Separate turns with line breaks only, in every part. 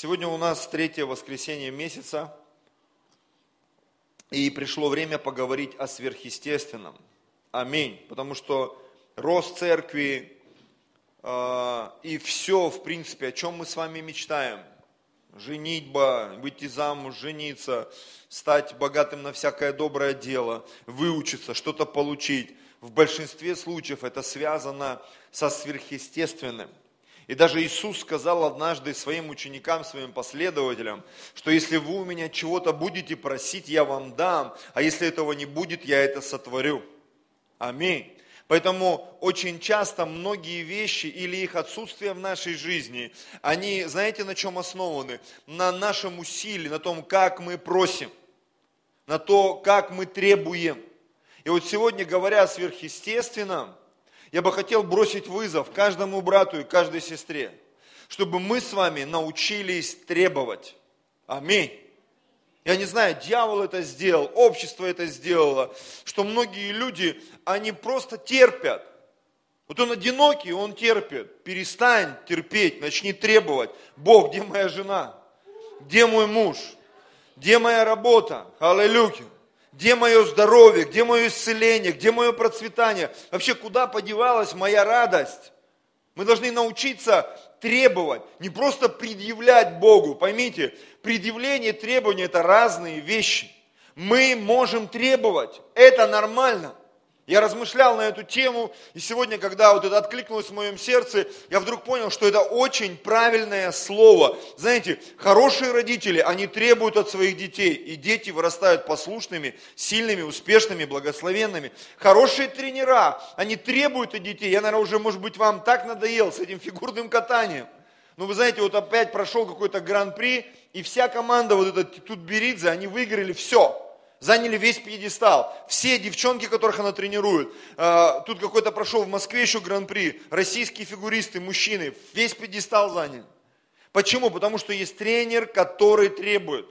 Сегодня у нас третье воскресенье месяца, и пришло время поговорить о сверхъестественном. Аминь. Потому что рост церкви э, и все, в принципе, о чем мы с вами мечтаем, женитьба, выйти замуж, жениться, стать богатым на всякое доброе дело, выучиться, что-то получить, в большинстве случаев это связано со сверхъестественным – и даже Иисус сказал однажды своим ученикам, своим последователям, что если вы у меня чего-то будете просить, я вам дам, а если этого не будет, я это сотворю. Аминь. Поэтому очень часто многие вещи или их отсутствие в нашей жизни, они, знаете, на чем основаны? На нашем усилии, на том, как мы просим, на то, как мы требуем. И вот сегодня, говоря о сверхъестественном, я бы хотел бросить вызов каждому брату и каждой сестре, чтобы мы с вами научились требовать. Аминь. Я не знаю, дьявол это сделал, общество это сделало, что многие люди, они просто терпят. Вот он одинокий, он терпит. Перестань терпеть, начни требовать. Бог, где моя жена? Где мой муж? Где моя работа? Аллилуйя. Где мое здоровье, где мое исцеление, где мое процветание? Вообще, куда подевалась моя радость? Мы должны научиться требовать, не просто предъявлять Богу. Поймите, предъявление и требование – это разные вещи. Мы можем требовать, это нормально. Я размышлял на эту тему, и сегодня, когда вот это откликнулось в моем сердце, я вдруг понял, что это очень правильное слово. Знаете, хорошие родители, они требуют от своих детей, и дети вырастают послушными, сильными, успешными, благословенными. Хорошие тренера, они требуют от детей. Я, наверное, уже, может быть, вам так надоел с этим фигурным катанием. Но вы знаете, вот опять прошел какой-то гран-при, и вся команда, вот этот Тутберидзе, они выиграли все заняли весь пьедестал. Все девчонки, которых она тренирует. А, тут какой-то прошел в Москве еще гран-при. Российские фигуристы, мужчины, весь пьедестал заняли. Почему? Потому что есть тренер, который требует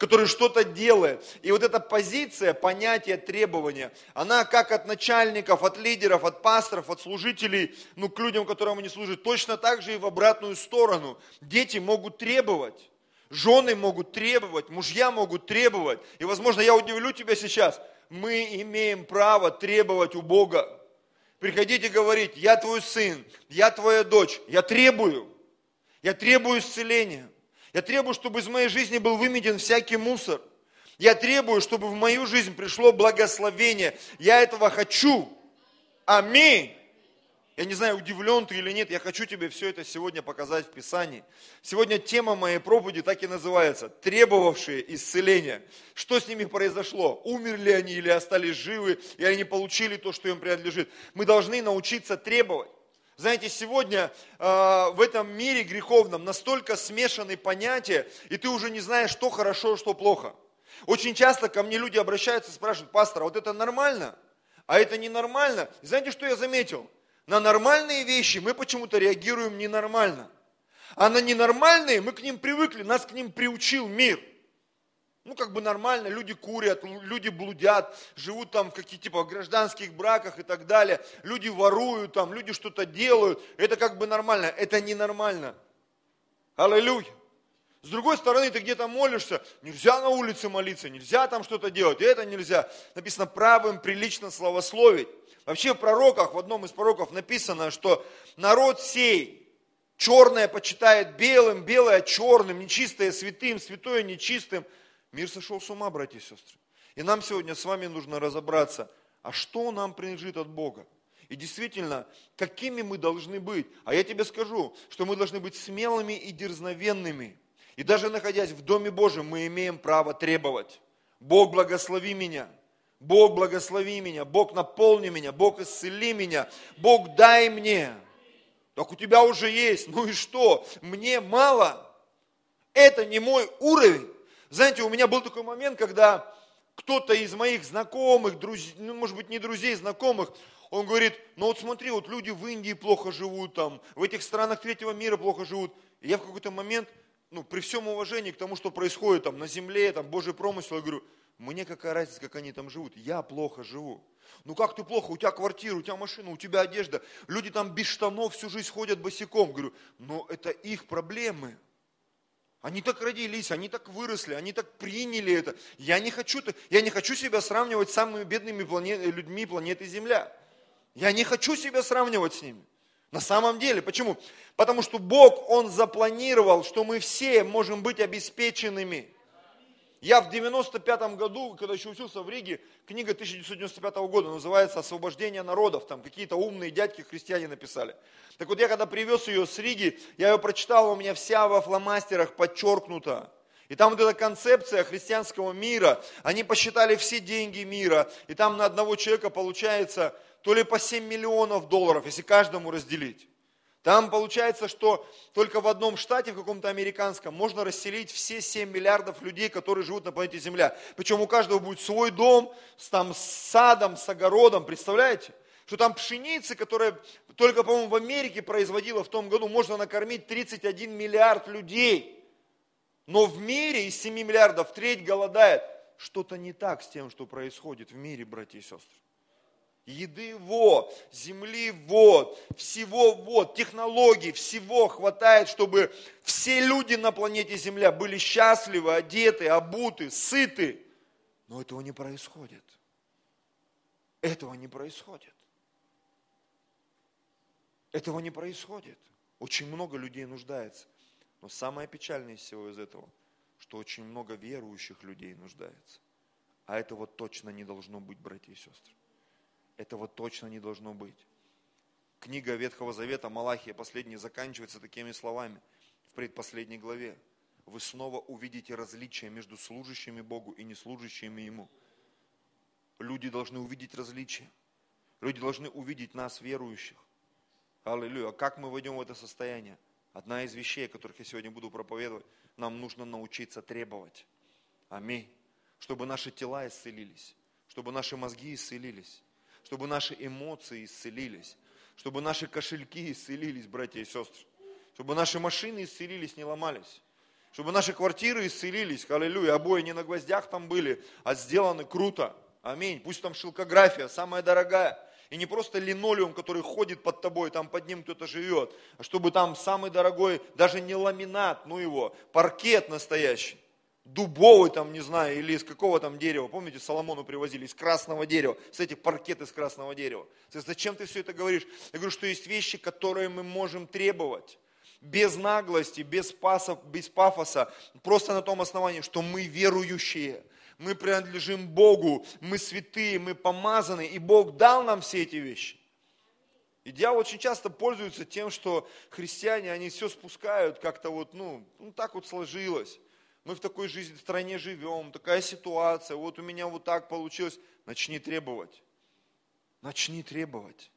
который что-то делает. И вот эта позиция, понятие требования, она как от начальников, от лидеров, от пасторов, от служителей, ну, к людям, которым они служат, точно так же и в обратную сторону. Дети могут требовать. Жены могут требовать, мужья могут требовать. И, возможно, я удивлю тебя сейчас. Мы имеем право требовать у Бога. Приходите говорить, я твой сын, я твоя дочь, я требую. Я требую исцеления. Я требую, чтобы из моей жизни был выметен всякий мусор. Я требую, чтобы в мою жизнь пришло благословение. Я этого хочу. Аминь. Я не знаю, удивлен ты или нет, я хочу тебе все это сегодня показать в Писании. Сегодня тема моей проповеди так и называется. Требовавшие исцеления. Что с ними произошло? Умерли они или остались живы, и они получили то, что им принадлежит. Мы должны научиться требовать. Знаете, сегодня э, в этом мире греховном настолько смешаны понятия, и ты уже не знаешь, что хорошо, что плохо. Очень часто ко мне люди обращаются и спрашивают, пастор, а вот это нормально? А это ненормально? И знаете, что я заметил? На нормальные вещи мы почему-то реагируем ненормально. А на ненормальные мы к ним привыкли, нас к ним приучил мир. Ну, как бы нормально, люди курят, люди блудят, живут там в каких-то типа гражданских браках и так далее. Люди воруют там, люди что-то делают. Это как бы нормально. Это ненормально. Аллилуйя. С другой стороны, ты где-то молишься, нельзя на улице молиться, нельзя там что-то делать, это нельзя. Написано правым прилично славословить. Вообще в пророках, в одном из пророков написано, что народ сей черное почитает белым, белое черным, нечистое святым, святое нечистым. Мир сошел с ума, братья и сестры. И нам сегодня с вами нужно разобраться, а что нам принадлежит от Бога? И действительно, какими мы должны быть? А я тебе скажу, что мы должны быть смелыми и дерзновенными. И даже находясь в Доме Божьем, мы имеем право требовать. Бог благослови меня – Бог благослови меня, Бог наполни меня, Бог исцели меня, Бог дай мне. Так у тебя уже есть, ну и что? Мне мало. Это не мой уровень. Знаете, у меня был такой момент, когда кто-то из моих знакомых, друзей, ну, может быть, не друзей, знакомых, он говорит, ну вот смотри, вот люди в Индии плохо живут, там, в этих странах третьего мира плохо живут. И я в какой-то момент, ну, при всем уважении к тому, что происходит там на земле, там, Божий промысел, я говорю, мне какая разница, как они там живут? Я плохо живу. Ну как ты плохо? У тебя квартира, у тебя машина, у тебя одежда. Люди там без штанов всю жизнь ходят босиком. Говорю, но это их проблемы. Они так родились, они так выросли, они так приняли это. Я не хочу, я не хочу себя сравнивать с самыми бедными планет, людьми планеты Земля. Я не хочу себя сравнивать с ними. На самом деле, почему? Потому что Бог, Он запланировал, что мы все можем быть обеспеченными. Я в 95 году, когда еще учился в Риге, книга 1995 года называется «Освобождение народов». Там какие-то умные дядьки христиане написали. Так вот, я когда привез ее с Риги, я ее прочитал, у меня вся во фломастерах подчеркнута. И там вот эта концепция христианского мира, они посчитали все деньги мира, и там на одного человека получается то ли по 7 миллионов долларов, если каждому разделить. Там получается, что только в одном штате, в каком-то американском, можно расселить все 7 миллиардов людей, которые живут на планете Земля. Причем у каждого будет свой дом, с, там, с садом, с огородом, представляете? Что там пшеницы, которая только, по-моему, в Америке производила в том году, можно накормить 31 миллиард людей. Но в мире из 7 миллиардов треть голодает. Что-то не так с тем, что происходит в мире, братья и сестры еды вот, земли вот, всего вот, технологий, всего хватает, чтобы все люди на планете Земля были счастливы, одеты, обуты, сыты. Но этого не происходит. Этого не происходит. Этого не происходит. Очень много людей нуждается. Но самое печальное из всего из этого, что очень много верующих людей нуждается. А этого точно не должно быть, братья и сестры. Этого точно не должно быть. Книга Ветхого Завета, Малахия, последняя, заканчивается такими словами в предпоследней главе. Вы снова увидите различия между служащими Богу и неслужащими Ему. Люди должны увидеть различия. Люди должны увидеть нас, верующих. Аллилуйя. А как мы войдем в это состояние? Одна из вещей, о которых я сегодня буду проповедовать, нам нужно научиться требовать. Аминь. Чтобы наши тела исцелились, чтобы наши мозги исцелились, чтобы наши эмоции исцелились, чтобы наши кошельки исцелились, братья и сестры, чтобы наши машины исцелились, не ломались, чтобы наши квартиры исцелились, аллилуйя, обои не на гвоздях там были, а сделаны круто, аминь, пусть там шелкография, самая дорогая, и не просто линолеум, который ходит под тобой, там под ним кто-то живет, а чтобы там самый дорогой, даже не ламинат, ну его, паркет настоящий дубовый там, не знаю, или из какого там дерева. Помните, Соломону привозили из красного дерева. Кстати, паркет из красного дерева. Зачем ты все это говоришь? Я говорю, что есть вещи, которые мы можем требовать. Без наглости, без, пасов, без пафоса. Просто на том основании, что мы верующие. Мы принадлежим Богу. Мы святые, мы помазаны. И Бог дал нам все эти вещи. И дьявол очень часто пользуется тем, что христиане, они все спускают как-то вот, ну, ну так вот сложилось мы в такой жизни, в стране живем, такая ситуация, вот у меня вот так получилось. Начни требовать. Начни требовать.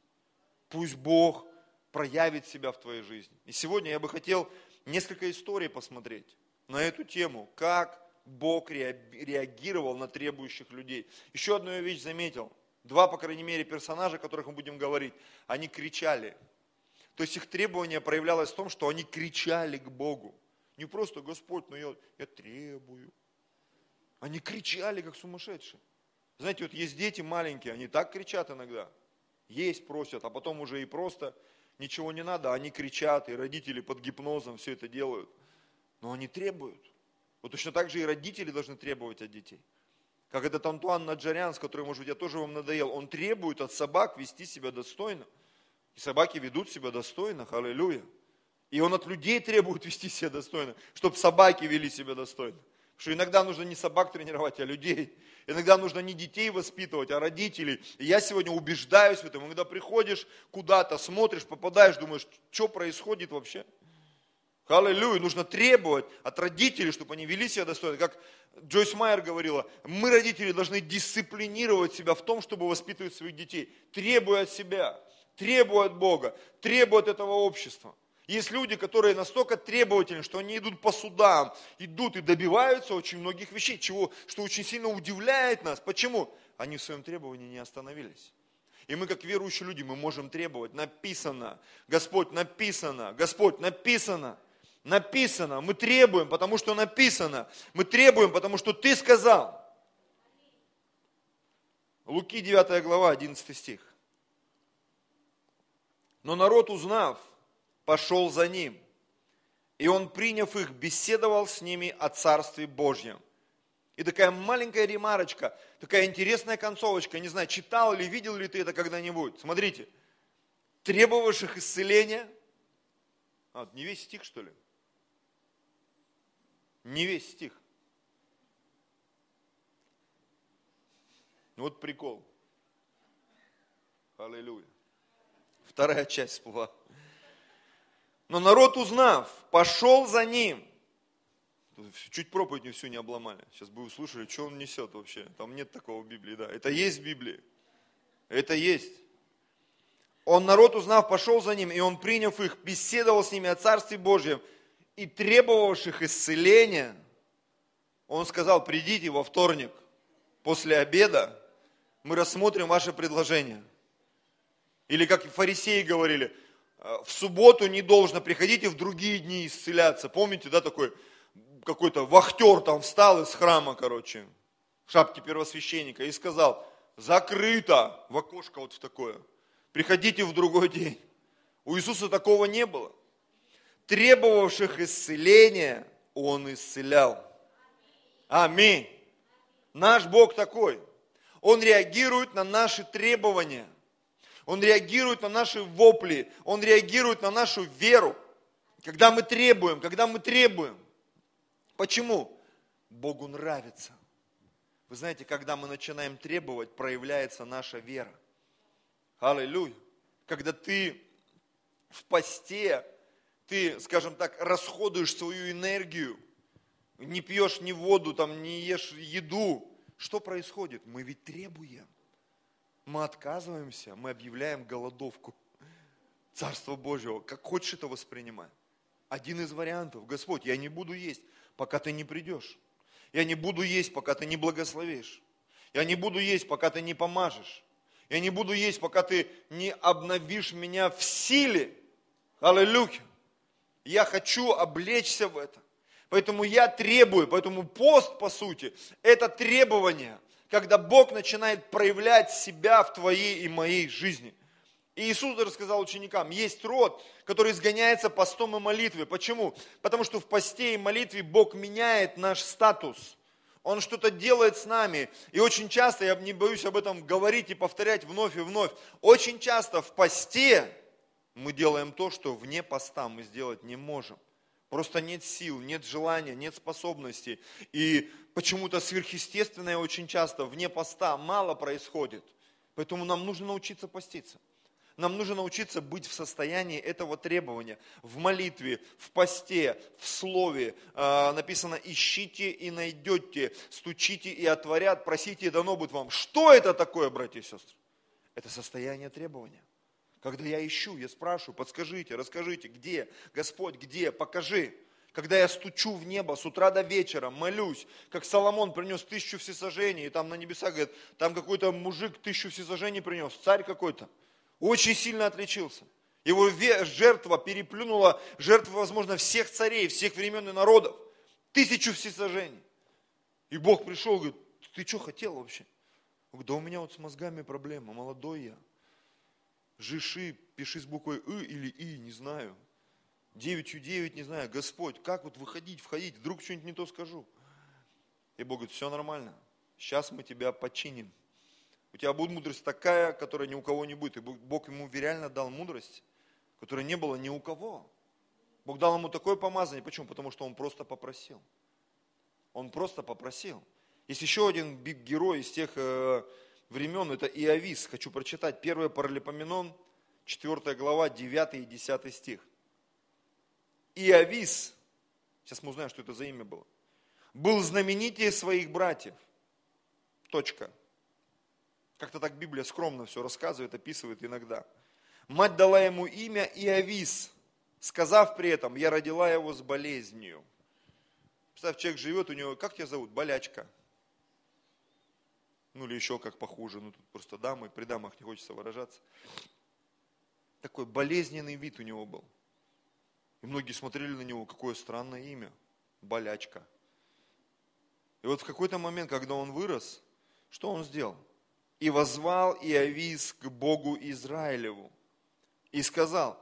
Пусть Бог проявит себя в твоей жизни. И сегодня я бы хотел несколько историй посмотреть на эту тему, как Бог реагировал на требующих людей. Еще одну вещь заметил. Два, по крайней мере, персонажа, о которых мы будем говорить, они кричали. То есть их требование проявлялось в том, что они кричали к Богу. Не просто, Господь, но я, я требую. Они кричали, как сумасшедшие. Знаете, вот есть дети маленькие, они так кричат иногда. Есть просят, а потом уже и просто ничего не надо, они кричат, и родители под гипнозом все это делают. Но они требуют. Вот точно так же и родители должны требовать от детей. Как этот Антуан Наджарян, с которым, может быть, я тоже вам надоел, он требует от собак вести себя достойно. И собаки ведут себя достойно, аллилуйя. И он от людей требует вести себя достойно, чтобы собаки вели себя достойно. Потому что иногда нужно не собак тренировать, а людей. Иногда нужно не детей воспитывать, а родителей. И я сегодня убеждаюсь в этом. Когда приходишь куда-то, смотришь, попадаешь, думаешь, что происходит вообще? Аллилуйя, нужно требовать от родителей, чтобы они вели себя достойно. Как Джойс Майер говорила, мы, родители, должны дисциплинировать себя в том, чтобы воспитывать своих детей. Требуя от себя, требуя от Бога, требуя от этого общества. Есть люди, которые настолько требовательны, что они идут по судам, идут и добиваются очень многих вещей, чего, что очень сильно удивляет нас. Почему? Они в своем требовании не остановились. И мы, как верующие люди, мы можем требовать. Написано, Господь, написано, Господь, написано, написано. Мы требуем, потому что написано. Мы требуем, потому что Ты сказал. Луки 9 глава, 11 стих. Но народ, узнав, пошел за ним. И он, приняв их, беседовал с ними о Царстве Божьем. И такая маленькая ремарочка, такая интересная концовочка, не знаю, читал или видел ли ты это когда-нибудь. Смотрите, требовавших исцеления, а, не весь стих, что ли? Не весь стих. Вот прикол. Аллилуйя. Вторая часть всплыла. Но народ, узнав, пошел за ним. Чуть проповедь не всю не обломали. Сейчас бы услышали, что он несет вообще. Там нет такого в Библии, да. Это есть в Библии. Это есть. Он, народ узнав, пошел за ним, и он, приняв их, беседовал с ними о Царстве Божьем и требовавших исцеления, он сказал, придите во вторник после обеда, мы рассмотрим ваше предложение. Или как фарисеи говорили, «Э, в субботу не должно, приходите в другие дни исцеляться. Помните, да, такой какой-то вахтер там встал из храма, короче, в шапке первосвященника и сказал, закрыто в окошко вот в такое, приходите в другой день. У Иисуса такого не было. Требовавших исцеления Он исцелял. Аминь. Наш Бог такой. Он реагирует на наши требования. Он реагирует на наши вопли. Он реагирует на нашу веру. Когда мы требуем, когда мы требуем. Почему? Богу нравится. Вы знаете, когда мы начинаем требовать, проявляется наша вера. Аллилуйя. Когда ты в посте, ты, скажем так, расходуешь свою энергию, не пьешь ни воду, там, не ешь еду, что происходит? Мы ведь требуем. Мы отказываемся, мы объявляем голодовку. Царство Божьего, как хочешь это воспринимай. Один из вариантов, Господь, я не буду есть, пока ты не придешь. Я не буду есть, пока ты не благословишь. Я не буду есть, пока ты не помажешь. Я не буду есть, пока ты не обновишь меня в силе. Аллилуйя. Я хочу облечься в это. Поэтому я требую, поэтому пост, по сути, это требование, когда Бог начинает проявлять себя в твоей и моей жизни. И Иисус рассказал ученикам, есть род, который изгоняется постом и молитвой. Почему? Потому что в посте и молитве Бог меняет наш статус. Он что-то делает с нами. И очень часто, я не боюсь об этом говорить и повторять вновь и вновь, очень часто в посте мы делаем то, что вне поста мы сделать не можем. Просто нет сил, нет желания, нет способностей. И почему-то сверхъестественное очень часто вне поста мало происходит. Поэтому нам нужно научиться поститься. Нам нужно научиться быть в состоянии этого требования. В молитве, в посте, в слове. Э, написано, ищите и найдете, стучите и отворят, просите и дано будет вам. Что это такое, братья и сестры? Это состояние требования. Когда я ищу, я спрашиваю, подскажите, расскажите, где, Господь, где, покажи. Когда я стучу в небо с утра до вечера, молюсь, как Соломон принес тысячу всесожжений, и там на небесах, говорит, там какой-то мужик тысячу всесожжений принес, царь какой-то, очень сильно отличился. Его жертва переплюнула жертвы, возможно, всех царей, всех времен и народов. Тысячу всесожжений. И Бог пришел, говорит, ты что хотел вообще? Да у меня вот с мозгами проблема, молодой я. Жиши, пиши с буквой И или И, не знаю. Девятью девять, не знаю. Господь, как вот выходить, входить, вдруг что-нибудь не то скажу. И Бог говорит, все нормально, сейчас мы тебя починим. У тебя будет мудрость такая, которая ни у кого не будет. И Бог ему реально дал мудрость, которой не было ни у кого. Бог дал ему такое помазание. Почему? Потому что он просто попросил. Он просто попросил. Есть еще один герой из тех э, времен, это Иовис. Хочу прочитать. 1 Паралипоменон, 4 глава, 9 и 10 стих. Иовис, сейчас мы узнаем, что это за имя было, был знаменитее своих братьев. Точка. Как-то так Библия скромно все рассказывает, описывает иногда. Мать дала ему имя Иовис, сказав при этом, я родила его с болезнью. Представь, человек живет, у него, как тебя зовут? Болячка ну или еще как похуже, ну тут просто дамы, при дамах не хочется выражаться. Такой болезненный вид у него был. И многие смотрели на него, какое странное имя, болячка. И вот в какой-то момент, когда он вырос, что он сделал? И возвал Иовис к Богу Израилеву. И сказал,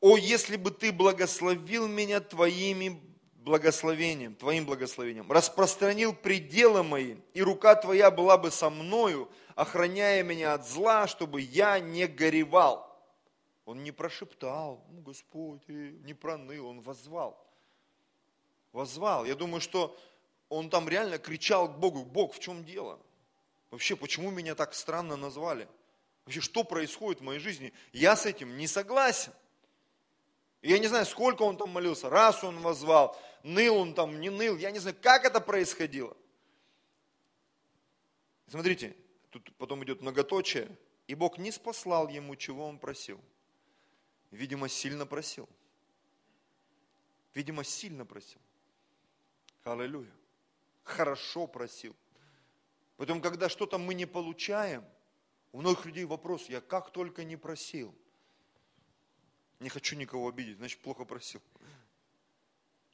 о, если бы ты благословил меня твоими благословением, твоим благословением, распространил пределы мои, и рука твоя была бы со мною, охраняя меня от зла, чтобы я не горевал. Он не прошептал, ну, Господь, не проныл, он возвал. Возвал. Я думаю, что он там реально кричал к Богу, Бог, в чем дело? Вообще, почему меня так странно назвали? Вообще, что происходит в моей жизни? Я с этим не согласен. Я не знаю, сколько он там молился, раз он возвал, ныл он там, не ныл, я не знаю, как это происходило. Смотрите, тут потом идет многоточие, и Бог не спаслал ему, чего он просил. Видимо, сильно просил. Видимо, сильно просил. Аллилуйя. Хорошо просил. Поэтому, когда что-то мы не получаем, у многих людей вопрос, я как только не просил. Не хочу никого обидеть, значит, плохо просил.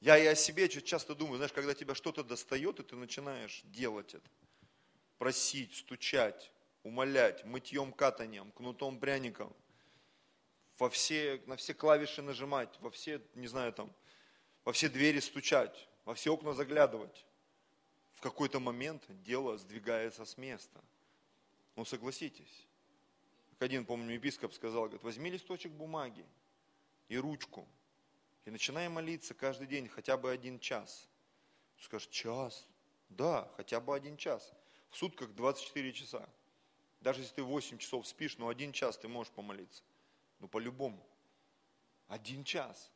Я и о себе часто думаю, знаешь, когда тебя что-то достает, и ты начинаешь делать это. Просить, стучать, умолять, мытьем, катанием, кнутом, пряником – во все, на все клавиши нажимать, во все, не знаю, там, во все двери стучать, во все окна заглядывать. В какой-то момент дело сдвигается с места. Ну, согласитесь. Как один, помню, епископ сказал, говорит, возьми листочек бумаги и ручку, и начинай молиться каждый день хотя бы один час. Скажешь, час? Да, хотя бы один час. В сутках 24 часа. Даже если ты 8 часов спишь, но один час ты можешь помолиться. Ну, по-любому. Один час.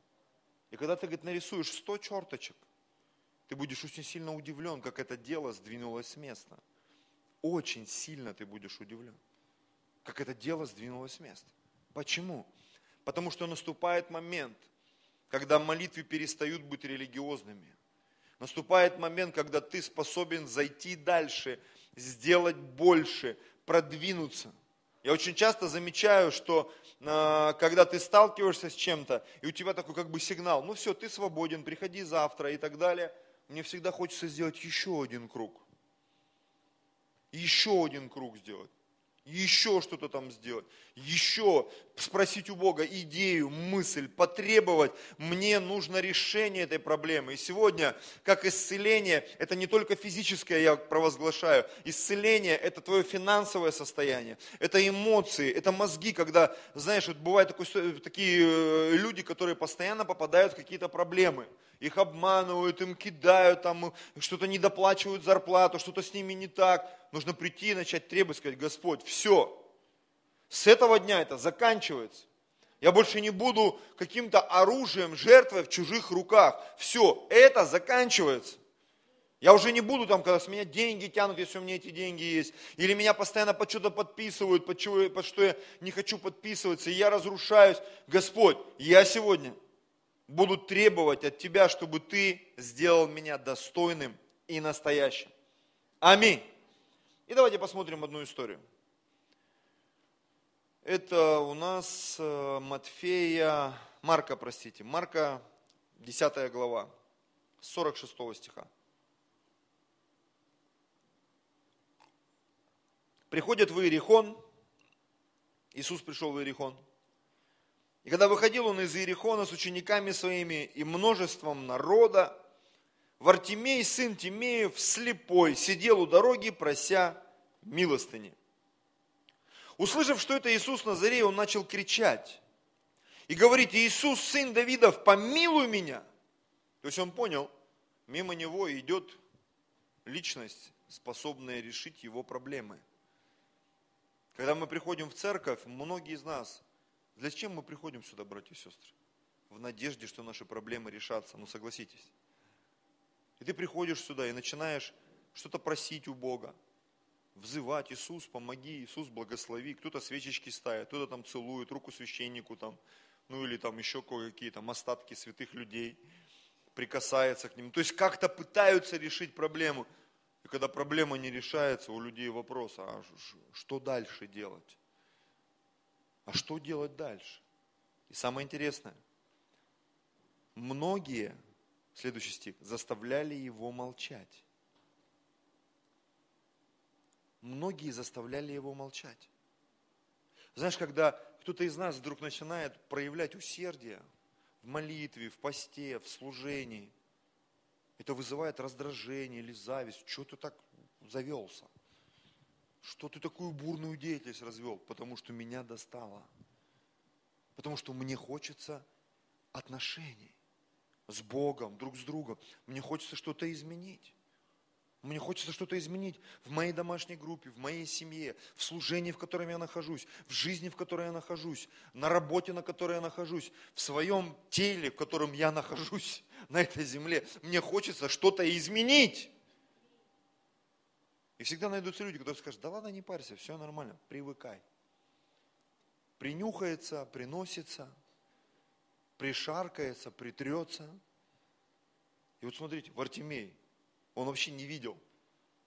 И когда ты, говорит, нарисуешь 100 черточек, ты будешь очень сильно удивлен, как это дело сдвинулось с места. Очень сильно ты будешь удивлен, как это дело сдвинулось с места. Почему? Потому что наступает момент, когда молитвы перестают быть религиозными. Наступает момент, когда ты способен зайти дальше, сделать больше, продвинуться – я очень часто замечаю, что э, когда ты сталкиваешься с чем-то, и у тебя такой как бы сигнал, ну все, ты свободен, приходи завтра и так далее, мне всегда хочется сделать еще один круг. Еще один круг сделать еще что-то там сделать, еще спросить у Бога идею, мысль, потребовать. Мне нужно решение этой проблемы. И сегодня, как исцеление, это не только физическое, я провозглашаю. Исцеление – это твое финансовое состояние, это эмоции, это мозги, когда, знаешь, вот бывают такой, такие э, люди, которые постоянно попадают в какие-то проблемы. Их обманывают, им кидают, там что-то недоплачивают зарплату, что-то с ними не так нужно прийти и начать требовать, сказать, Господь, все, с этого дня это заканчивается. Я больше не буду каким-то оружием, жертвой в чужих руках. Все, это заканчивается. Я уже не буду там, когда с меня деньги тянут, если у меня эти деньги есть. Или меня постоянно под что-то подписывают, под, чего, под что я не хочу подписываться, и я разрушаюсь. Господь, я сегодня буду требовать от Тебя, чтобы Ты сделал меня достойным и настоящим. Аминь. И давайте посмотрим одну историю. Это у нас э, Матфея, Марка, простите, Марка, 10 глава, 46 стиха. Приходит в Иерихон, Иисус пришел в Иерихон, и когда выходил он из Иерихона с учениками своими и множеством народа, Вартимей, сын Тимеев, слепой, сидел у дороги, прося милостыни. Услышав, что это Иисус Назарей, он начал кричать и говорить, Иисус, сын Давидов, помилуй меня. То есть он понял, мимо него идет личность, способная решить его проблемы. Когда мы приходим в церковь, многие из нас, для чем мы приходим сюда, братья и сестры? В надежде, что наши проблемы решатся, ну согласитесь. И ты приходишь сюда и начинаешь что-то просить у Бога, взывать, Иисус, помоги, Иисус, благослови. Кто-то свечечки ставит, кто-то там целует, руку священнику там, ну или там еще кое-какие там остатки святых людей, прикасается к ним. То есть как-то пытаются решить проблему. И когда проблема не решается, у людей вопрос, а что дальше делать? А что делать дальше? И самое интересное, многие следующий стих, заставляли его молчать. Многие заставляли его молчать. Знаешь, когда кто-то из нас вдруг начинает проявлять усердие в молитве, в посте, в служении, это вызывает раздражение или зависть. Что ты так завелся? Что ты такую бурную деятельность развел? Потому что меня достало. Потому что мне хочется отношений с Богом, друг с другом. Мне хочется что-то изменить. Мне хочется что-то изменить в моей домашней группе, в моей семье, в служении, в котором я нахожусь, в жизни, в которой я нахожусь, на работе, на которой я нахожусь, в своем теле, в котором я нахожусь на этой земле. Мне хочется что-то изменить. И всегда найдутся люди, которые скажут, да ладно, не парься, все нормально, привыкай. Принюхается, приносится, пришаркается, притрется. И вот смотрите, в Артемей, он вообще не видел.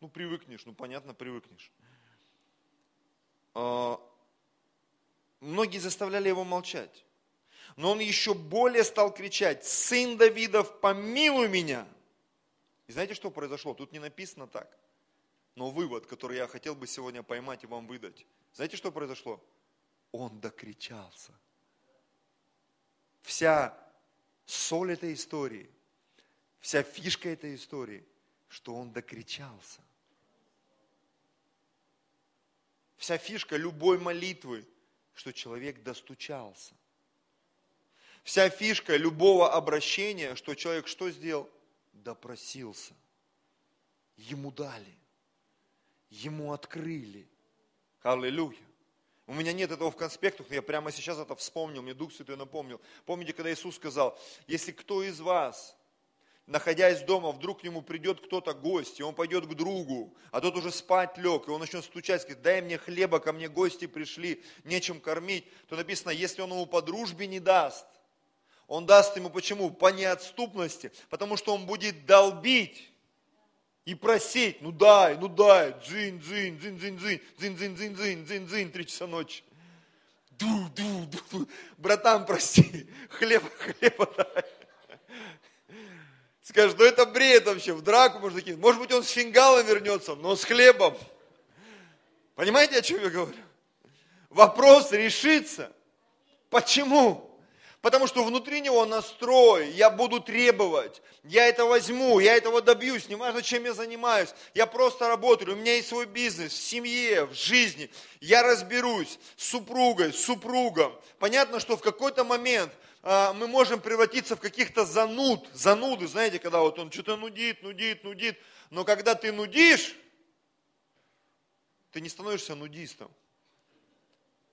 Ну, привыкнешь, ну, понятно, привыкнешь. А, многие заставляли его молчать. Но он еще более стал кричать, сын Давидов, помилуй меня. И знаете, что произошло? Тут не написано так. Но вывод, который я хотел бы сегодня поймать и вам выдать. Знаете, что произошло? Он докричался. Вся соль этой истории, вся фишка этой истории что он докричался. Вся фишка любой молитвы, что человек достучался. Вся фишка любого обращения, что человек что сделал? Допросился. Ему дали. Ему открыли. Аллилуйя. У меня нет этого в конспектах, но я прямо сейчас это вспомнил, мне Дух Святой напомнил. Помните, когда Иисус сказал, если кто из вас находясь дома, вдруг к нему придет кто-то гость, и он пойдет к другу, а тот уже спать лег, и он начнет стучать, сказать, дай мне хлеба, ко мне гости пришли, нечем кормить, то написано, если он ему по дружбе не даст, он даст ему почему? По неотступности, потому что он будет долбить и просить, ну дай, ну дай, дзынь, дзынь, дзынь, дзынь, дзынь, дзынь, дзынь, дзынь, дзынь, дзынь, дзынь, три часа ночи. Ду, ду, ду, ду. Братан, прости, хлеба, хлеба дай. Скажешь, ну это бред вообще, в драку можно кинуть. Может быть, он с фингалом вернется, но с хлебом. Понимаете, о чем я говорю? Вопрос решится. Почему? Потому что внутри него настрой, я буду требовать, я это возьму, я этого добьюсь, неважно, чем я занимаюсь, я просто работаю, у меня есть свой бизнес, в семье, в жизни, я разберусь с супругой, с супругом. Понятно, что в какой-то момент а, мы можем превратиться в каких-то зануд, зануды, знаете, когда вот он что-то нудит, нудит, нудит, но когда ты нудишь, ты не становишься нудистом,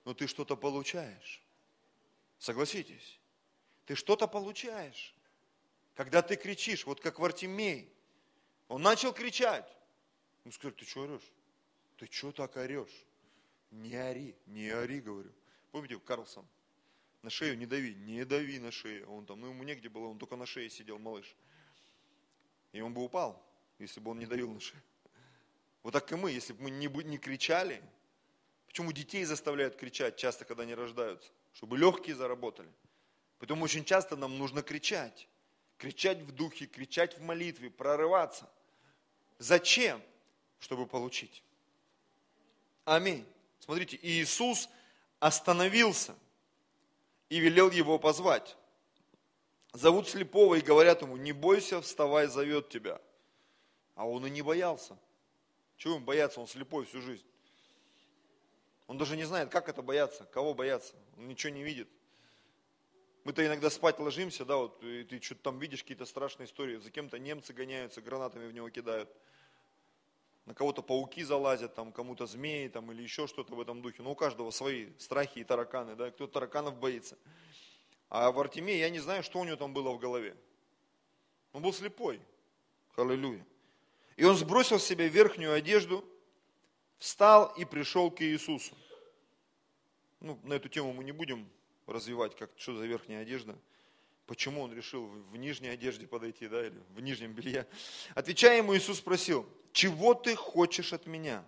но ты что-то получаешь. Согласитесь, ты что-то получаешь. Когда ты кричишь, вот как в Артемей, он начал кричать. Он сказал, ты что орешь? Ты что так орешь? Не ори, не ори, говорю. Помните, Карлсон, на шею не дави, не дави на шею. Он там, ну ему негде было, он только на шее сидел, малыш. И он бы упал, если бы он не давил на шею. Вот так и мы, если бы мы не, не кричали. Почему детей заставляют кричать часто, когда они рождаются? Чтобы легкие заработали. Поэтому очень часто нам нужно кричать. Кричать в духе, кричать в молитве, прорываться. Зачем? Чтобы получить. Аминь. Смотрите, Иисус остановился – и велел его позвать. Зовут слепого и говорят ему, не бойся, вставай, зовет тебя. А он и не боялся. Чего ему бояться, он слепой всю жизнь. Он даже не знает, как это бояться, кого бояться. Он ничего не видит. Мы-то иногда спать ложимся, да, вот, и ты что-то там видишь, какие-то страшные истории. За кем-то немцы гоняются, гранатами в него кидают. На кого-то пауки залазят, там, кому-то змеи, там, или еще что-то в этом духе. Но у каждого свои страхи и тараканы, да, кто тараканов боится. А в Артемии я не знаю, что у него там было в голове. Он был слепой. Аллилуйя. И он сбросил с себя верхнюю одежду, встал и пришел к Иисусу. Ну, на эту тему мы не будем развивать, как, что за верхняя одежда. Почему он решил в нижней одежде подойти, да, или в нижнем белье. Отвечая ему, Иисус спросил, чего ты хочешь от меня?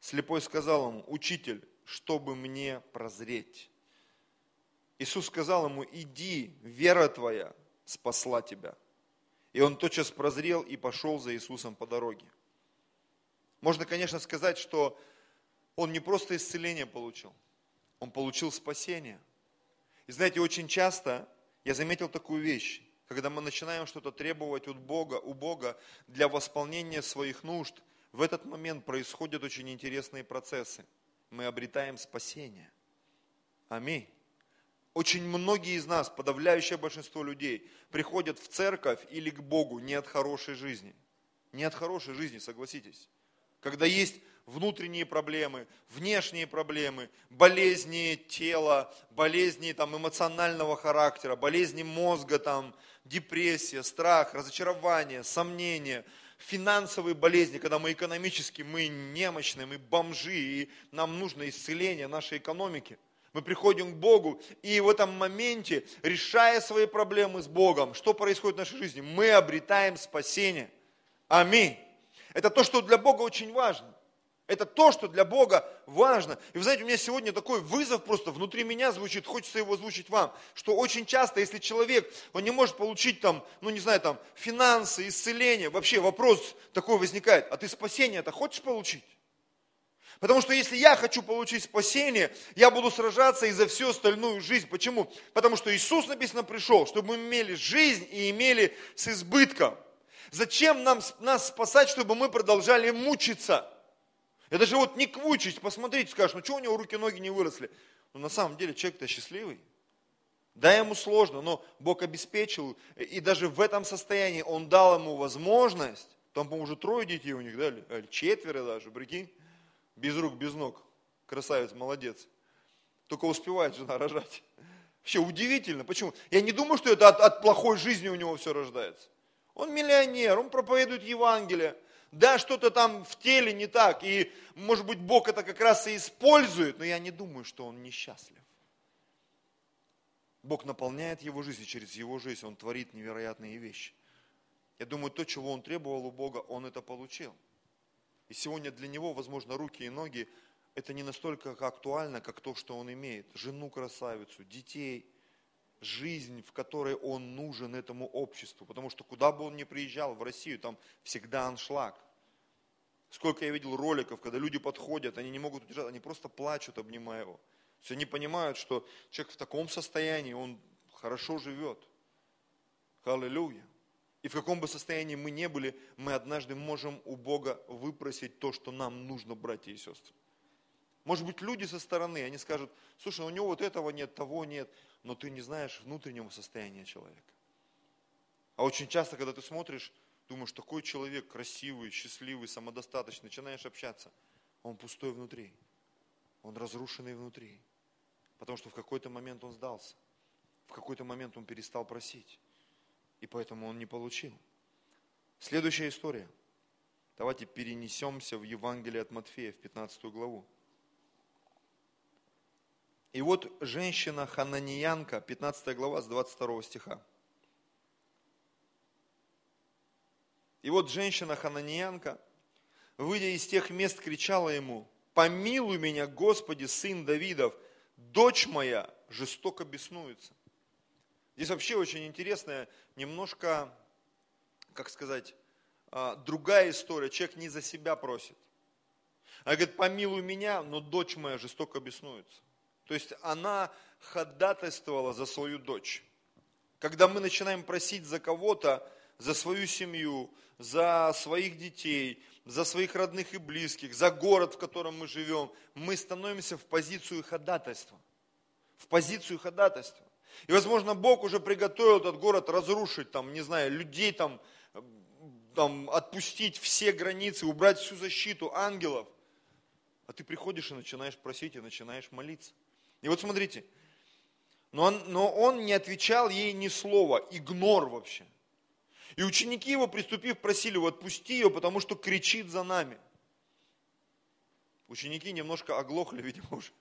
Слепой сказал ему, учитель, чтобы мне прозреть. Иисус сказал ему, иди, вера твоя спасла тебя. И он тотчас прозрел и пошел за Иисусом по дороге. Можно, конечно, сказать, что он не просто исцеление получил, он получил спасение. И знаете, очень часто я заметил такую вещь, когда мы начинаем что-то требовать от Бога, у Бога для восполнения своих нужд, в этот момент происходят очень интересные процессы. Мы обретаем спасение. Аминь. Очень многие из нас, подавляющее большинство людей, приходят в церковь или к Богу не от хорошей жизни. Не от хорошей жизни, согласитесь. Когда есть внутренние проблемы, внешние проблемы, болезни тела, болезни там, эмоционального характера, болезни мозга, там, депрессия, страх, разочарование, сомнения, финансовые болезни, когда мы экономически, мы немощны, мы бомжи, и нам нужно исцеление нашей экономики. Мы приходим к Богу, и в этом моменте, решая свои проблемы с Богом, что происходит в нашей жизни? Мы обретаем спасение. Аминь. Это то, что для Бога очень важно. Это то, что для Бога важно. И вы знаете, у меня сегодня такой вызов просто внутри меня звучит, хочется его озвучить вам, что очень часто, если человек, он не может получить там, ну не знаю, там, финансы, исцеление, вообще вопрос такой возникает, а ты спасение это хочешь получить? Потому что если я хочу получить спасение, я буду сражаться и за всю остальную жизнь. Почему? Потому что Иисус написано пришел, чтобы мы имели жизнь и имели с избытком. Зачем нам, нас спасать, чтобы мы продолжали мучиться? Это же вот Ник Вучич, посмотрите, скажешь, ну что у него руки-ноги не выросли? Ну на самом деле человек-то счастливый. Да, ему сложно, но Бог обеспечил, и даже в этом состоянии Он дал ему возможность, там, по-моему, уже трое детей у них, да, или четверо даже, прикинь, без рук, без ног. Красавец, молодец. Только успевает жена рожать. Вообще удивительно. Почему? Я не думаю, что это от, от плохой жизни у него все рождается. Он миллионер, он проповедует Евангелие да, что-то там в теле не так, и, может быть, Бог это как раз и использует, но я не думаю, что он несчастлив. Бог наполняет его жизнь, и через его жизнь он творит невероятные вещи. Я думаю, то, чего он требовал у Бога, он это получил. И сегодня для него, возможно, руки и ноги, это не настолько актуально, как то, что он имеет. Жену красавицу, детей, жизнь, в которой он нужен этому обществу. Потому что куда бы он ни приезжал, в Россию, там всегда аншлаг. Сколько я видел роликов, когда люди подходят, они не могут удержать, они просто плачут, обнимая его. То есть они понимают, что человек в таком состоянии, он хорошо живет. Аллилуйя. И в каком бы состоянии мы не были, мы однажды можем у Бога выпросить то, что нам нужно, братья и сестры. Может быть, люди со стороны, они скажут, слушай, у него вот этого нет, того нет но ты не знаешь внутреннего состояния человека. А очень часто, когда ты смотришь, думаешь, такой человек красивый, счастливый, самодостаточный, начинаешь общаться, он пустой внутри, он разрушенный внутри, потому что в какой-то момент он сдался, в какой-то момент он перестал просить, и поэтому он не получил. Следующая история. Давайте перенесемся в Евангелие от Матфея, в 15 главу. И вот женщина Хананиянка, 15 глава с 22 стиха. И вот женщина Хананиянка, выйдя из тех мест, кричала ему, «Помилуй меня, Господи, сын Давидов, дочь моя жестоко беснуется». Здесь вообще очень интересная, немножко, как сказать, а, другая история. Человек не за себя просит. Она говорит, помилуй меня, но дочь моя жестоко беснуется. То есть она ходатайствовала за свою дочь. Когда мы начинаем просить за кого-то, за свою семью, за своих детей, за своих родных и близких, за город, в котором мы живем, мы становимся в позицию ходатайства. В позицию ходатайства. И, возможно, Бог уже приготовил этот город разрушить, там, не знаю, людей там, там, отпустить все границы, убрать всю защиту ангелов. А ты приходишь и начинаешь просить, и начинаешь молиться. И вот смотрите, но он, но он не отвечал ей ни слова, игнор вообще. И ученики его, приступив, просили его, отпусти ее, потому что кричит за нами. Ученики немножко оглохли, видимо, уже.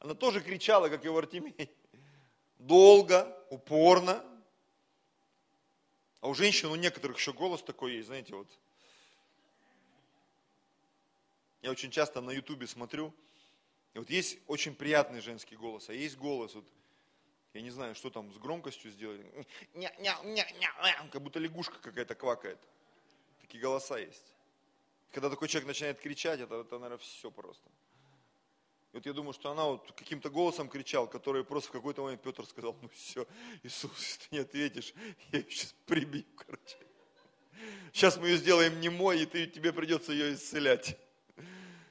Она тоже кричала, как и в Артемий. Долго, упорно. А у женщин, у некоторых еще голос такой есть, знаете, вот. Я очень часто на ютубе смотрю, и вот есть очень приятный женский голос, а есть голос, вот, я не знаю, что там с громкостью сделали, как будто лягушка какая-то квакает. Такие голоса есть. Когда такой человек начинает кричать, это, это наверное, все просто. И вот я думаю, что она вот каким-то голосом кричал, который просто в какой-то момент Петр сказал, ну все, Иисус, если ты не ответишь, я ее сейчас прибью, короче. Сейчас мы ее сделаем немой, и ты, тебе придется ее исцелять.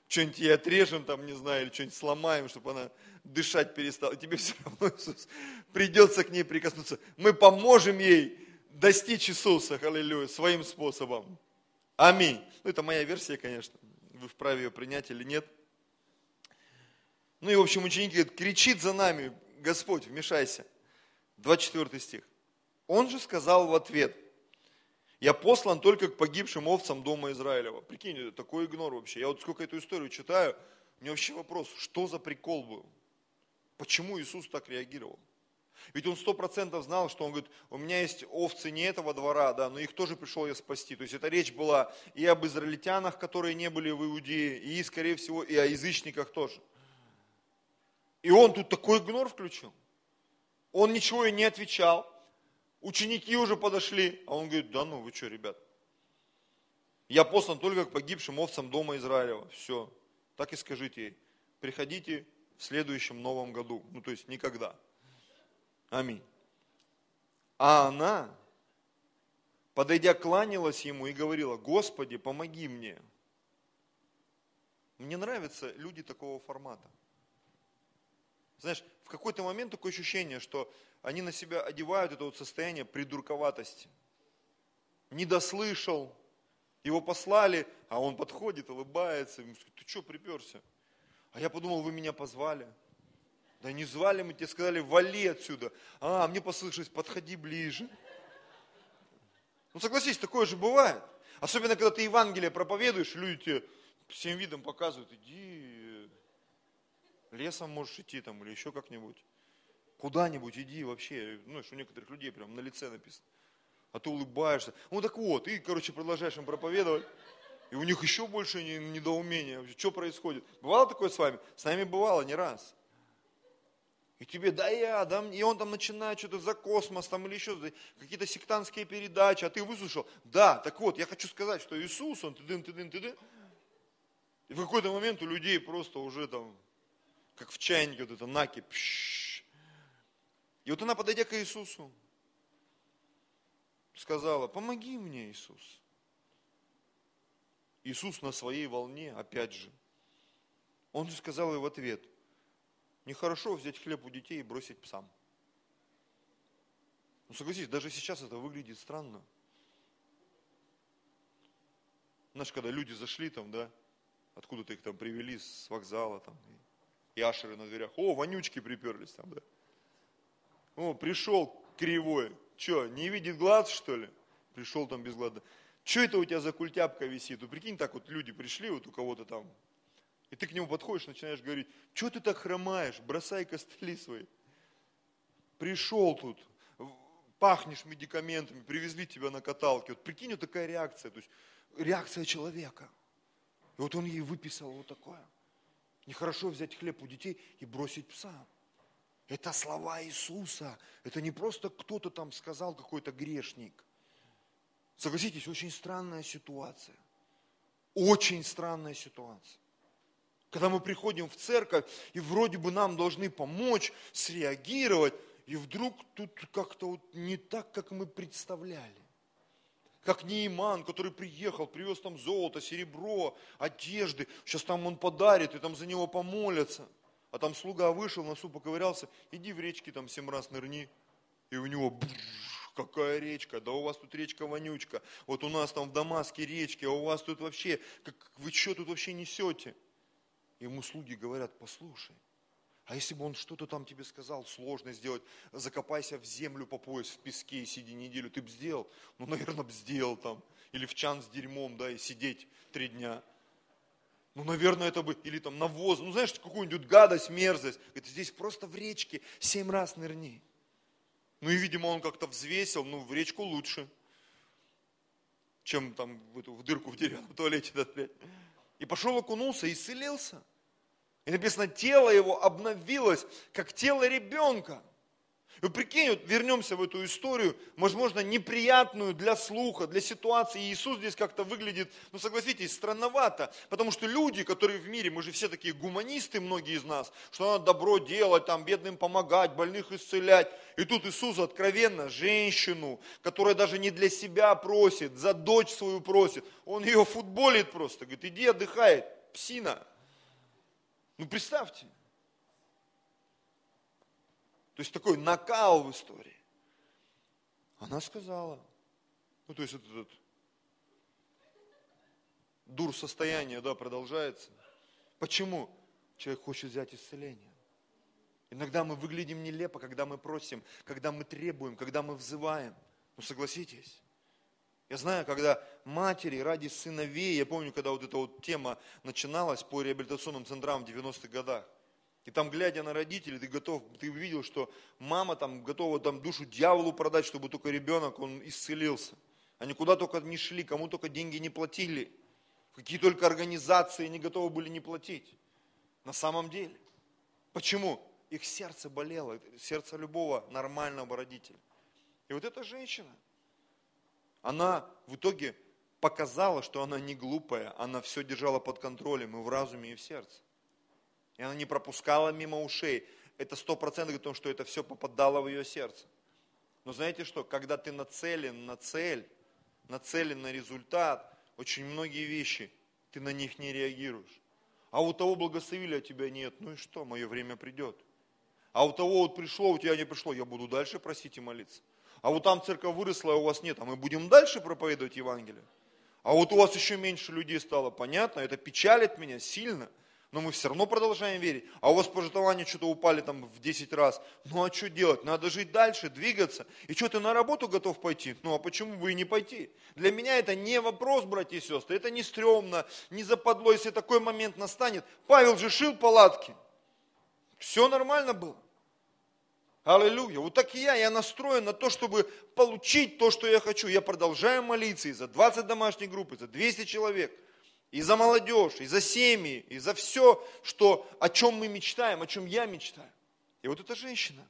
Что-нибудь ей отрежем там, не знаю, или что-нибудь сломаем, чтобы она дышать перестала. Тебе все равно, Иисус, придется к ней прикоснуться. Мы поможем ей достичь Иисуса, аллилуйя, своим способом. Аминь. Ну, это моя версия, конечно. Вы вправе ее принять или нет. Ну и, в общем, ученики говорят, кричит за нами, Господь, вмешайся. 24 стих. Он же сказал в ответ, я послан только к погибшим овцам дома Израилева. Прикинь, такой игнор вообще. Я вот сколько эту историю читаю, у меня вообще вопрос, что за прикол был? Почему Иисус так реагировал? Ведь он сто процентов знал, что он говорит, у меня есть овцы не этого двора, да, но их тоже пришел я спасти. То есть эта речь была и об израильтянах, которые не были в Иудее, и, скорее всего, и о язычниках тоже. И он тут такой игнор включил. Он ничего и не отвечал. Ученики уже подошли, а он говорит, да ну вы что, ребят, я послан только к погибшим овцам дома Израилева. Все, так и скажите ей, приходите в следующем новом году. Ну, то есть никогда. Аминь. А она, подойдя, кланялась ему и говорила, Господи, помоги мне. Мне нравятся люди такого формата. Знаешь, в какой-то момент такое ощущение, что они на себя одевают это вот состояние придурковатости. Не дослышал, его послали, а он подходит, улыбается, ему говорит, ты что приперся? А я подумал, вы меня позвали. Да не звали мы, тебе сказали, вали отсюда. А, мне послышалось, подходи ближе. Ну согласись, такое же бывает. Особенно, когда ты Евангелие проповедуешь, люди тебе всем видом показывают, иди, лесом можешь идти там или еще как-нибудь. Куда-нибудь иди вообще. Ну, что у некоторых людей прям на лице написано. А ты улыбаешься. Ну так вот, и, короче, продолжаешь им проповедовать. И у них еще больше недоумения. Что происходит? Бывало такое с вами? С нами бывало не раз. И тебе, да я, да, и он там начинает что-то за космос там или еще какие-то сектантские передачи, а ты выслушал. Да, так вот, я хочу сказать, что Иисус, он ты-дын, ты-дын, ты-дын. И в какой-то момент у людей просто уже там, как в чайнике вот это накипь. И вот она, подойдя к Иисусу, сказала, помоги мне, Иисус. Иисус на своей волне, опять же. Он же сказал ей в ответ – Нехорошо взять хлеб у детей и бросить псам. Ну согласитесь, даже сейчас это выглядит странно. Знаешь, когда люди зашли там, да, откуда-то их там привели с вокзала там, ашеры на дверях, о, вонючки приперлись там, да. О, пришел кривой, что, не видит глаз, что ли? Пришел там без глаза. Что это у тебя за культяпка висит? Ну, прикинь, так вот люди пришли, вот у кого-то там и ты к нему подходишь, начинаешь говорить, что ты так хромаешь, бросай костыли свои. Пришел тут, пахнешь медикаментами, привезли тебя на каталке. Вот прикинь, вот такая реакция, то есть реакция человека. И вот он ей выписал вот такое. Нехорошо взять хлеб у детей и бросить пса. Это слова Иисуса. Это не просто кто-то там сказал, какой-то грешник. Согласитесь, очень странная ситуация. Очень странная ситуация. Когда мы приходим в церковь, и вроде бы нам должны помочь, среагировать, и вдруг тут как-то вот не так, как мы представляли. Как Нейман, который приехал, привез там золото, серебро, одежды. Сейчас там он подарит, и там за него помолятся. А там слуга вышел, носу поковырялся, иди в речке там семь раз нырни. И у него какая речка, да у вас тут речка вонючка. Вот у нас там в Дамаске речки, а у вас тут вообще, как, вы что тут вообще несете? ему слуги говорят, послушай, а если бы он что-то там тебе сказал, сложно сделать, закопайся в землю по пояс в песке и сиди неделю, ты бы сделал? Ну, наверное, бы сделал там. Или в чан с дерьмом, да, и сидеть три дня. Ну, наверное, это бы, или там навоз, ну, знаешь, какую-нибудь гадость, мерзость. Говорит, здесь просто в речке семь раз нырни. Ну, и, видимо, он как-то взвесил, ну, в речку лучше, чем там в эту в дырку в деревянном туалете. Да, и пошел окунулся и исцелился. И написано, тело его обновилось, как тело ребенка. Вы прикинь, вот вернемся в эту историю, возможно, неприятную для слуха, для ситуации. И Иисус здесь как-то выглядит, ну согласитесь, странновато. Потому что люди, которые в мире, мы же все такие гуманисты, многие из нас, что надо добро делать, там, бедным помогать, больных исцелять. И тут Иисус откровенно женщину, которая даже не для себя просит, за дочь свою просит, он ее футболит просто, говорит, иди отдыхай, псина. Ну представьте. То есть такой накал в истории. Она сказала, ну то есть этот, этот дур состояние, да, продолжается. Почему? Человек хочет взять исцеление. Иногда мы выглядим нелепо, когда мы просим, когда мы требуем, когда мы взываем. Ну согласитесь. Я знаю, когда матери ради сыновей, я помню, когда вот эта вот тема начиналась по реабилитационным центрам в 90-х годах, и там, глядя на родителей, ты готов, ты видел, что мама там готова там душу дьяволу продать, чтобы только ребенок, он исцелился. Они куда только не шли, кому только деньги не платили. Какие только организации не готовы были не платить. На самом деле. Почему? Их сердце болело, сердце любого нормального родителя. И вот эта женщина, она в итоге показала, что она не глупая, она все держала под контролем и в разуме, и в сердце. И она не пропускала мимо ушей. Это сто процентов о том, что это все попадало в ее сердце. Но знаете что, когда ты нацелен на цель, нацелен на результат, очень многие вещи, ты на них не реагируешь. А у того благословили, а тебя нет. Ну и что, мое время придет. А у того вот пришло, у тебя не пришло, я буду дальше просить и молиться. А вот там церковь выросла, а у вас нет, а мы будем дальше проповедовать Евангелие. А вот у вас еще меньше людей стало, понятно, это печалит меня сильно – но мы все равно продолжаем верить. А у вас пожертвования что-то упали там в 10 раз. Ну а что делать? Надо жить дальше, двигаться. И что, ты на работу готов пойти? Ну а почему бы и не пойти? Для меня это не вопрос, братья и сестры, это не стрёмно, не западло, если такой момент настанет. Павел же шил палатки. Все нормально было. Аллилуйя. Вот так и я, я настроен на то, чтобы получить то, что я хочу. Я продолжаю молиться и за 20 домашних групп, и за 200 человек – и за молодежь, и за семьи, и за все, что, о чем мы мечтаем, о чем я мечтаю. И вот эта женщина,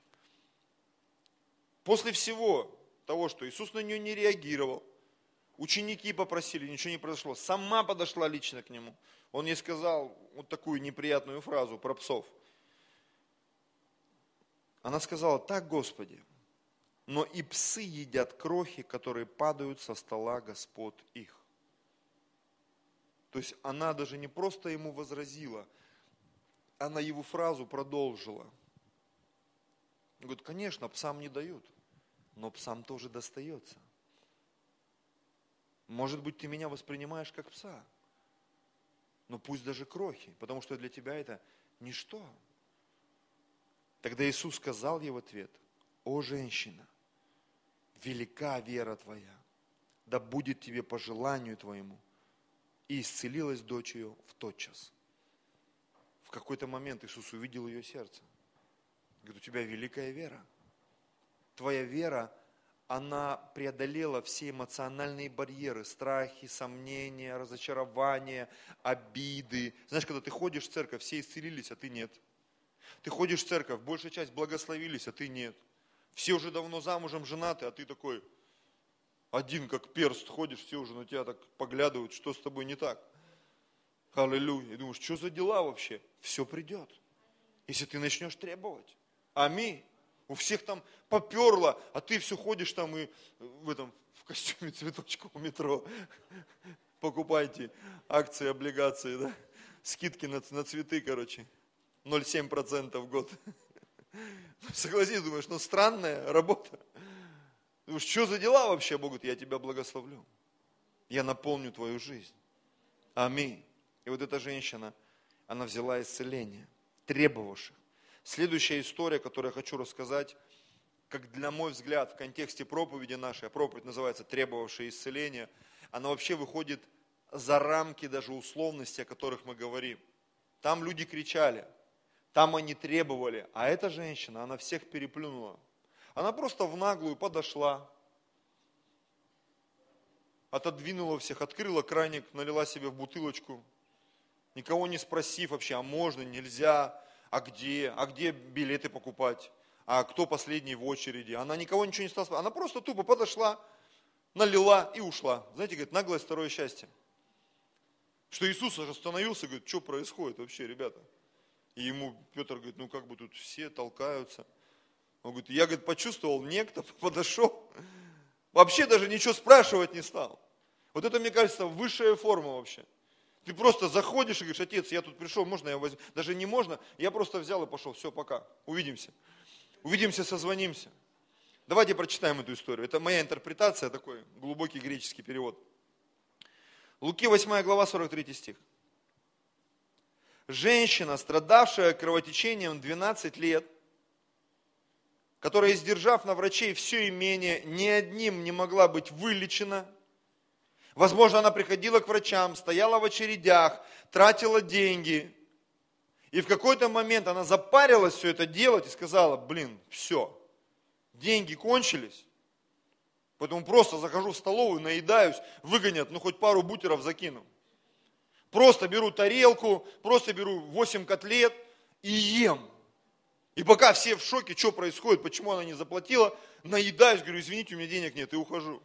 после всего того, что Иисус на нее не реагировал, ученики попросили, ничего не произошло, сама подошла лично к нему. Он ей сказал вот такую неприятную фразу про псов. Она сказала, так, Господи, но и псы едят крохи, которые падают со стола Господ их. То есть она даже не просто ему возразила, она его фразу продолжила. Говорит, конечно, псам не дают, но псам тоже достается. Может быть, ты меня воспринимаешь как пса, но пусть даже крохи, потому что для тебя это ничто. Тогда Иисус сказал ей в ответ, о женщина, велика вера твоя, да будет тебе по желанию твоему – и исцелилась дочь ее в тот час. В какой-то момент Иисус увидел ее сердце. Говорит, у тебя великая вера. Твоя вера, она преодолела все эмоциональные барьеры, страхи, сомнения, разочарования, обиды. Знаешь, когда ты ходишь в церковь, все исцелились, а ты нет. Ты ходишь в церковь, большая часть благословились, а ты нет. Все уже давно замужем, женаты, а ты такой, один как перст ходишь, все уже на тебя так поглядывают, что с тобой не так. Аллилуйя. И думаешь, что за дела вообще? Все придет, если ты начнешь требовать. Аминь. У всех там поперло, а ты все ходишь там и в этом, в костюме цветочка у метро. Покупайте акции, облигации, да? Скидки на, на цветы, короче. 0,7% в год. Согласись, думаешь, ну странная работа. Думаешь, что за дела вообще, Бог говорит, я тебя благословлю. Я наполню твою жизнь. Аминь. И вот эта женщина, она взяла исцеление, требовавших. Следующая история, которую я хочу рассказать, как для мой взгляд, в контексте проповеди нашей, а проповедь называется «Требовавшее исцеление», она вообще выходит за рамки даже условностей, о которых мы говорим. Там люди кричали, там они требовали, а эта женщина, она всех переплюнула. Она просто в наглую подошла, отодвинула всех, открыла краник, налила себе в бутылочку, никого не спросив вообще, а можно, нельзя, а где, а где билеты покупать, а кто последний в очереди. Она никого ничего не стала. Она просто тупо подошла, налила и ушла. Знаете, говорит, наглое второе счастье. Что Иисус остановился, говорит, что происходит вообще, ребята? И ему Петр говорит, ну как бы тут все толкаются. Он говорит, я, говорит, почувствовал, некто подошел, вообще даже ничего спрашивать не стал. Вот это, мне кажется, высшая форма вообще. Ты просто заходишь и говоришь, отец, я тут пришел, можно я возьму? Даже не можно, я просто взял и пошел, все, пока, увидимся. Увидимся, созвонимся. Давайте прочитаем эту историю. Это моя интерпретация, такой глубокий греческий перевод. Луки 8 глава, 43 стих. Женщина, страдавшая кровотечением 12 лет, которая, издержав на врачей все имение, ни одним не могла быть вылечена. Возможно, она приходила к врачам, стояла в очередях, тратила деньги. И в какой-то момент она запарилась все это делать и сказала, блин, все, деньги кончились, поэтому просто захожу в столовую, наедаюсь, выгонят, ну хоть пару бутеров закину. Просто беру тарелку, просто беру 8 котлет и ем. И пока все в шоке, что происходит, почему она не заплатила, наедаюсь, говорю, извините, у меня денег нет, и ухожу.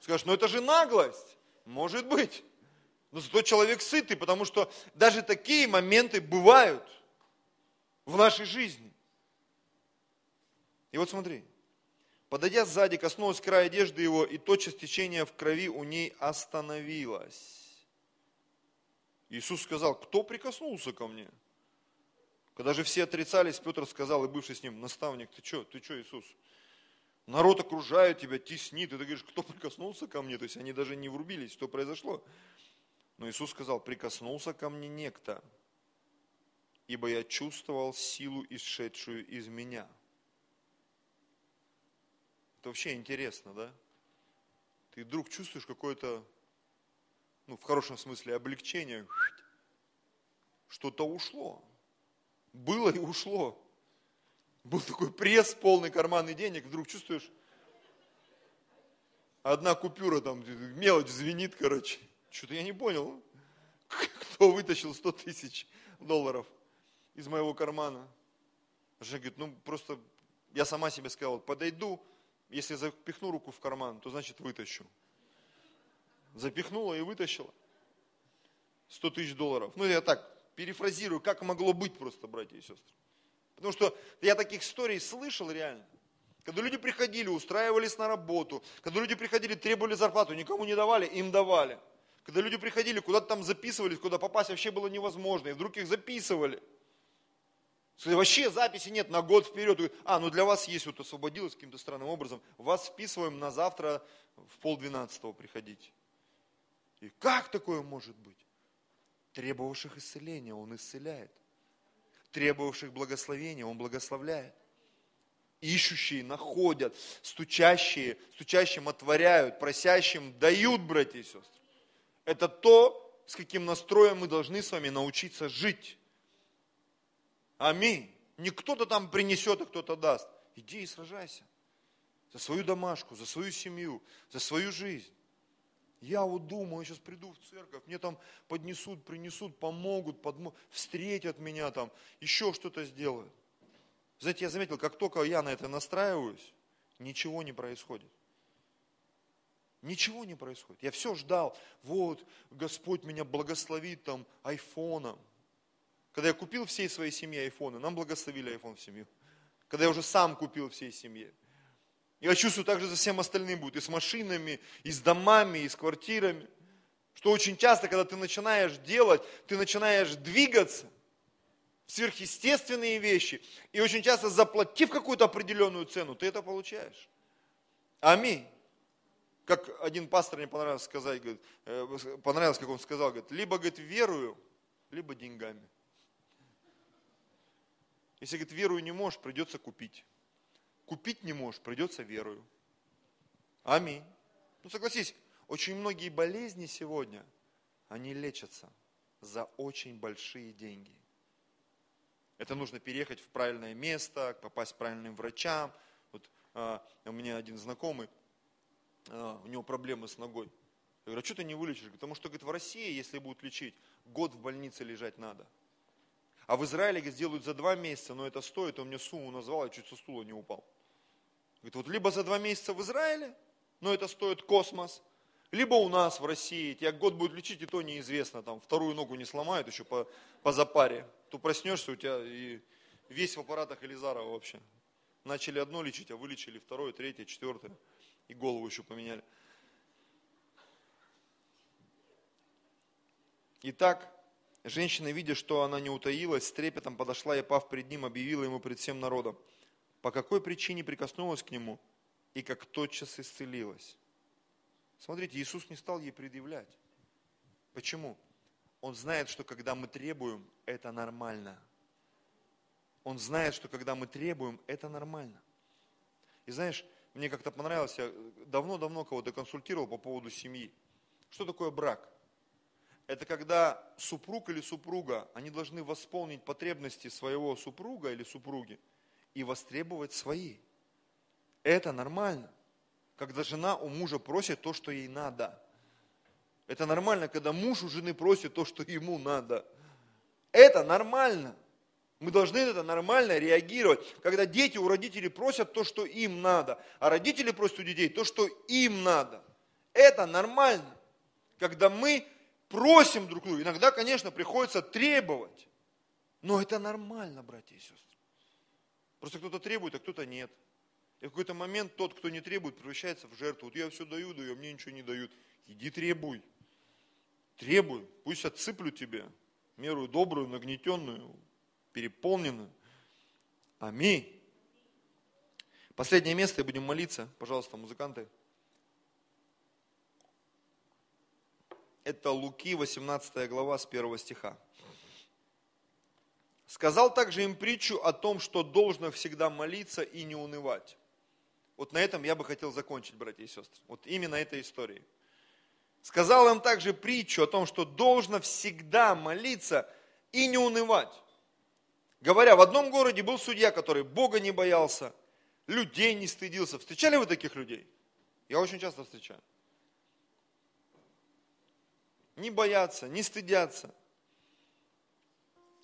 Скажешь, ну это же наглость. Может быть. Но зато человек сытый, потому что даже такие моменты бывают в нашей жизни. И вот смотри, подойдя сзади, коснулась края одежды его, и тотчас течение в крови у ней остановилось. Иисус сказал, кто прикоснулся ко мне? Когда же все отрицались, Петр сказал, и бывший с ним, наставник, ты что, ты что, Иисус? Народ окружает тебя, теснит, и ты говоришь, кто прикоснулся ко мне? То есть они даже не врубились, что произошло. Но Иисус сказал, прикоснулся ко мне некто, ибо я чувствовал силу, исшедшую из меня. Это вообще интересно, да? Ты вдруг чувствуешь какое-то ну, в хорошем смысле, облегчение, что-то ушло. Было и ушло. Был такой пресс, полный карманный денег, вдруг чувствуешь, одна купюра там, мелочь звенит, короче. Что-то я не понял. Кто вытащил 100 тысяч долларов из моего кармана? Жена говорит, ну просто я сама себе сказала, подойду, если запихну руку в карман, то значит вытащу запихнула и вытащила. 100 тысяч долларов. Ну, я так перефразирую, как могло быть просто, братья и сестры. Потому что я таких историй слышал реально. Когда люди приходили, устраивались на работу, когда люди приходили, требовали зарплату, никому не давали, им давали. Когда люди приходили, куда-то там записывались, куда попасть вообще было невозможно, и вдруг их записывали. Вообще записи нет на год вперед. А, ну для вас есть, вот освободилось каким-то странным образом. Вас вписываем на завтра в полдвенадцатого приходить. И как такое может быть? Требовавших исцеления Он исцеляет. Требовавших благословения Он благословляет. Ищущие находят, стучащие, стучащим отворяют, просящим дают, братья и сестры. Это то, с каким настроем мы должны с вами научиться жить. Аминь. Не кто-то там принесет, а кто-то даст. Иди и сражайся. За свою домашку, за свою семью, за свою жизнь. Я вот думаю, я сейчас приду в церковь, мне там поднесут, принесут, помогут, подмо... встретят меня там, еще что-то сделают. Знаете, я заметил, как только я на это настраиваюсь, ничего не происходит. Ничего не происходит. Я все ждал, вот, Господь меня благословит там айфоном. Когда я купил всей своей семье айфоны, нам благословили айфон в семью. Когда я уже сам купил всей семье. Я чувствую, также за всем остальным будет, и с машинами, и с домами, и с квартирами. Что очень часто, когда ты начинаешь делать, ты начинаешь двигаться, сверхъестественные вещи, и очень часто заплатив какую-то определенную цену, ты это получаешь. Аминь. Как один пастор мне понравилось сказать, говорит, э, понравилось, как он сказал, говорит, либо, говорит, верую, либо деньгами. Если, говорит, верую не можешь, придется купить купить не можешь, придется верою. Аминь. Ну согласись, очень многие болезни сегодня, они лечатся за очень большие деньги. Это нужно переехать в правильное место, попасть к правильным врачам. Вот а, у меня один знакомый, а, у него проблемы с ногой. Я говорю, а что ты не вылечишь? Потому что, говорит, в России, если будут лечить, год в больнице лежать надо. А в Израиле сделают за два месяца, но это стоит, он мне сумму назвал, я чуть со стула не упал. Говорит, вот либо за два месяца в Израиле, но это стоит космос, либо у нас в России, тебя год будет лечить, и то неизвестно, там вторую ногу не сломают еще по, по запаре. То проснешься, у тебя и весь в аппаратах Элизарова вообще. Начали одно лечить, а вылечили второе, третье, четвертое. И голову еще поменяли. Итак, женщина, видя, что она не утаилась, с трепетом подошла и, пав пред ним, объявила ему пред всем народом, по какой причине прикоснулась к нему и как тотчас исцелилась. Смотрите, Иисус не стал ей предъявлять. Почему? Он знает, что когда мы требуем, это нормально. Он знает, что когда мы требуем, это нормально. И знаешь, мне как-то понравилось, я давно-давно кого-то консультировал по поводу семьи. Что такое брак? Это когда супруг или супруга, они должны восполнить потребности своего супруга или супруги и востребовать свои. Это нормально. Когда жена у мужа просит то, что ей надо. Это нормально, когда муж у жены просит то, что ему надо. Это нормально. Мы должны это нормально реагировать. Когда дети у родителей просят то, что им надо, а родители просят у детей то, что им надо. Это нормально. Когда мы просим друг друга, иногда, конечно, приходится требовать. Но это нормально, братья и сестры. Просто кто-то требует, а кто-то нет. И в какой-то момент тот, кто не требует, превращается в жертву. Вот я все даю, даю, а мне ничего не дают. Иди требуй. Требуй. Пусть отсыплю тебе меру добрую, нагнетенную, переполнены. Аминь. Последнее место, и будем молиться. Пожалуйста, музыканты. Это Луки, 18 глава, с 1 стиха. Сказал также им притчу о том, что должно всегда молиться и не унывать. Вот на этом я бы хотел закончить, братья и сестры. Вот именно этой историей. Сказал им также притчу о том, что должно всегда молиться и не унывать. Говоря, в одном городе был судья, который Бога не боялся, людей не стыдился. Встречали вы таких людей? Я очень часто встречаю. Не боятся, не стыдятся.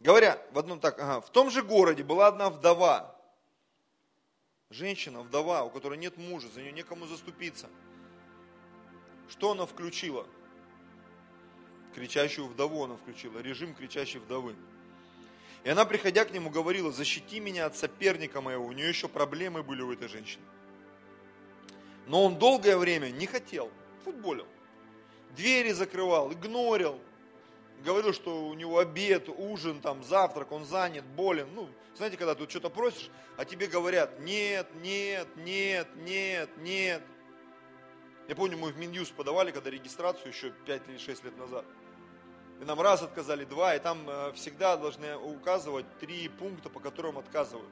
Говоря, в одном так, ага, в том же городе была одна вдова, женщина, вдова, у которой нет мужа, за нее некому заступиться. Что она включила? Кричащую вдову она включила, режим кричащей вдовы. И она, приходя к нему, говорила, защити меня от соперника моего. У нее еще проблемы были у этой женщины. Но он долгое время не хотел, футболил. Двери закрывал, игнорил. Говорил, что у него обед, ужин, там, завтрак, он занят, болен. Ну, знаете, когда ты что-то просишь, а тебе говорят, нет, нет, нет, нет, нет. Я помню, мы в Минюст подавали, когда регистрацию еще 5 или 6 лет назад. И нам раз отказали, два, и там э, всегда должны указывать три пункта, по которым отказывают.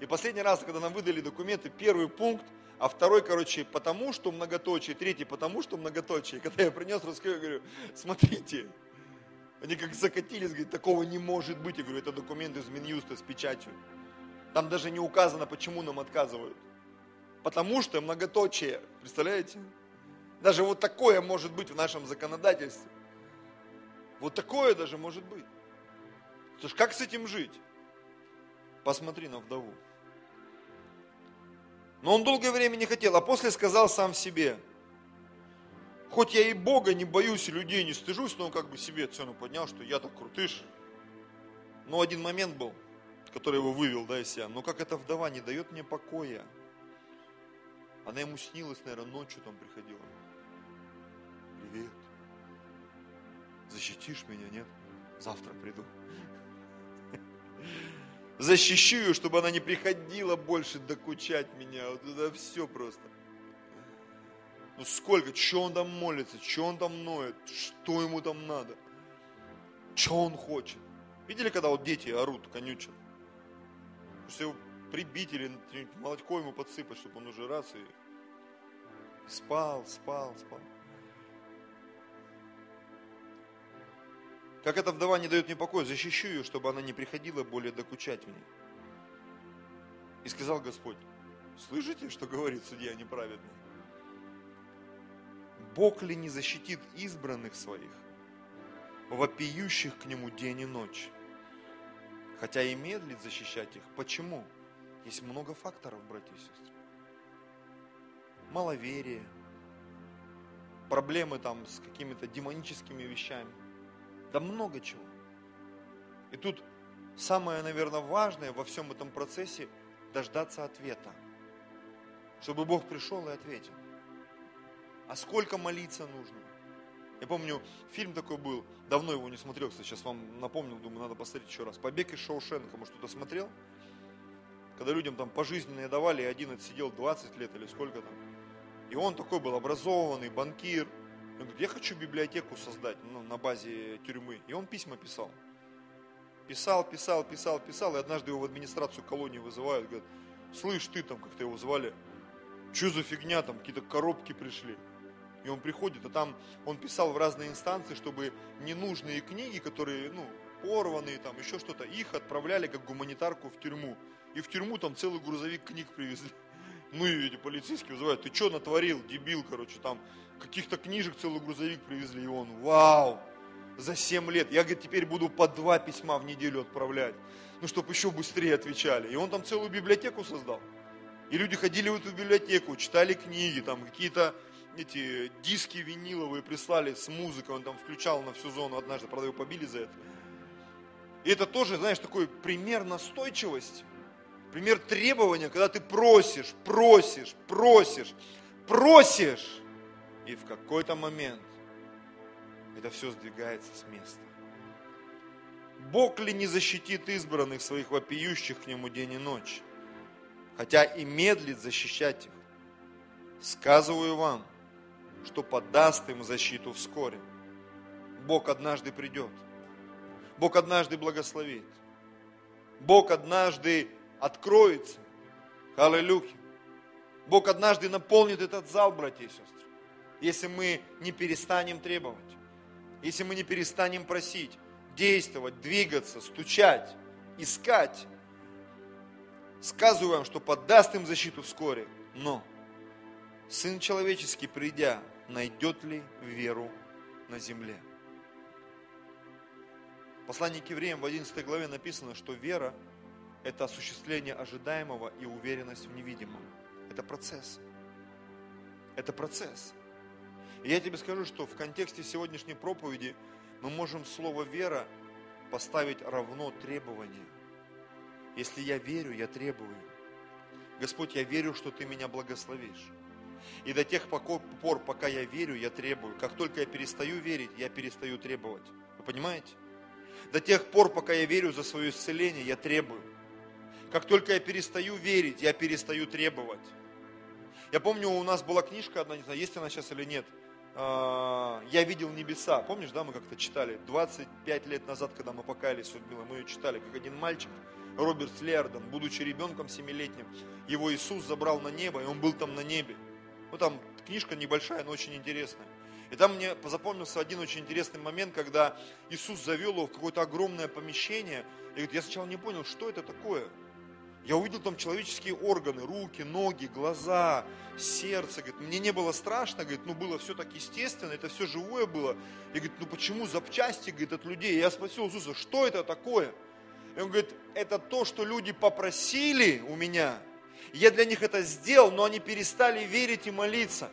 И последний раз, когда нам выдали документы, первый пункт, а второй, короче, потому что многоточие, третий потому что многоточие. Когда я принес русское, я говорю, смотрите, они как закатились, говорят, такого не может быть. Я говорю, это документ из Минюста с печатью. Там даже не указано, почему нам отказывают. Потому что многоточие, представляете? Даже вот такое может быть в нашем законодательстве. Вот такое даже может быть. Слушай, как с этим жить? Посмотри на вдову. Но он долгое время не хотел, а после сказал сам себе, хоть я и Бога не боюсь, и людей не стыжусь, но он как бы себе цену поднял, что я так крутыш. Но один момент был, который его вывел да, из себя. Но как эта вдова не дает мне покоя. Она ему снилась, наверное, ночью там приходила. Привет защитишь меня, нет? Завтра приду. Защищу ее, чтобы она не приходила больше докучать меня. Вот это все просто. Ну сколько, что он там молится, что он там ноет, что ему там надо, что он хочет. Видели, когда вот дети орут, конючат? Его прибить или молочко ему подсыпать, чтобы он уже раз и спал, спал, спал. Как эта вдова не дает мне покоя, защищу ее, чтобы она не приходила более докучать мне. И сказал Господь, слышите, что говорит судья неправедный? Бог ли не защитит избранных своих, вопиющих к Нему день и ночь? хотя и медлит защищать их. Почему? Есть много факторов, братья и сестры. Маловерие, проблемы там с какими-то демоническими вещами. Да много чего. И тут самое, наверное, важное во всем этом процессе дождаться ответа. Чтобы Бог пришел и ответил. А сколько молиться нужно? Я помню, фильм такой был, давно его не смотрел, кстати, сейчас вам напомнил, думаю, надо посмотреть еще раз. «Побег из Шоушенка», может, кто-то смотрел? Когда людям там пожизненные давали, и один отсидел 20 лет или сколько там. И он такой был образованный, банкир. Он говорит, я хочу библиотеку создать ну, на базе тюрьмы. И он письма писал. Писал, писал, писал, писал. И однажды его в администрацию колонии вызывают. Говорят, слышь, ты там, как-то его звали, что за фигня, там какие-то коробки пришли. И он приходит, а там он писал в разные инстанции, чтобы ненужные книги, которые, ну, порванные, там еще что-то, их отправляли как гуманитарку в тюрьму. И в тюрьму там целый грузовик книг привезли. Ну и эти полицейские вызывают, ты что натворил, дебил, короче, там каких-то книжек целый грузовик привезли, и он, вау, за 7 лет. Я, говорит, теперь буду по два письма в неделю отправлять, ну, чтобы еще быстрее отвечали. И он там целую библиотеку создал. И люди ходили в эту библиотеку, читали книги, там какие-то эти диски виниловые прислали с музыкой, он там включал на всю зону однажды, правда его побили за это. И это тоже, знаешь, такой пример настойчивости пример требования, когда ты просишь, просишь, просишь, просишь, и в какой-то момент это все сдвигается с места. Бог ли не защитит избранных своих вопиющих к Нему день и ночь, хотя и медлит защищать их? Сказываю вам, что подаст им защиту вскоре. Бог однажды придет. Бог однажды благословит. Бог однажды откроется. Аллилуйя. Бог однажды наполнит этот зал, братья и сестры, если мы не перестанем требовать, если мы не перестанем просить, действовать, двигаться, стучать, искать. Сказываю вам, что подаст им защиту вскоре, но Сын Человеческий, придя, найдет ли веру на земле? В послании к евреям в 11 главе написано, что вера – это осуществление ожидаемого и уверенность в невидимом. Это процесс. Это процесс. И я тебе скажу, что в контексте сегодняшней проповеди мы можем слово «вера» поставить равно требование. Если я верю, я требую. Господь, я верю, что Ты меня благословишь. И до тех пор, пока я верю, я требую. Как только я перестаю верить, я перестаю требовать. Вы понимаете? До тех пор, пока я верю за свое исцеление, я требую. Как только я перестаю верить, я перестаю требовать. Я помню, у нас была книжка одна, не знаю, есть она сейчас или нет. А, я видел небеса. Помнишь, да, мы как-то читали? 25 лет назад, когда мы покаялись с Людмилой, мы ее читали, как один мальчик, Роберт Слиарден, будучи ребенком семилетним, его Иисус забрал на небо, и он был там на небе. Ну, там книжка небольшая, но очень интересная. И там мне запомнился один очень интересный момент, когда Иисус завел его в какое-то огромное помещение. И говорит, я сначала не понял, что это такое. Я увидел там человеческие органы, руки, ноги, глаза, сердце. Говорит, мне не было страшно, говорит, ну было все так естественно, это все живое было. И говорит, ну почему запчасти, говорит, от людей? Я спросил Иисуса, что это такое? И он говорит, это то, что люди попросили у меня. Я для них это сделал, но они перестали верить и молиться.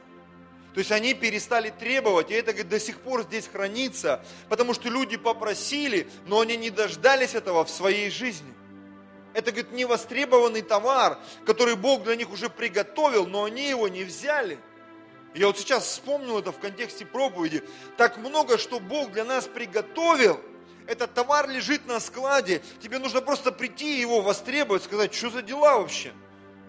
То есть они перестали требовать, и это говорит, до сих пор здесь хранится, потому что люди попросили, но они не дождались этого в своей жизни. Это, говорит, невостребованный товар, который Бог для них уже приготовил, но они его не взяли. Я вот сейчас вспомнил это в контексте проповеди. Так много, что Бог для нас приготовил. Этот товар лежит на складе. Тебе нужно просто прийти и его востребовать, сказать, что за дела вообще?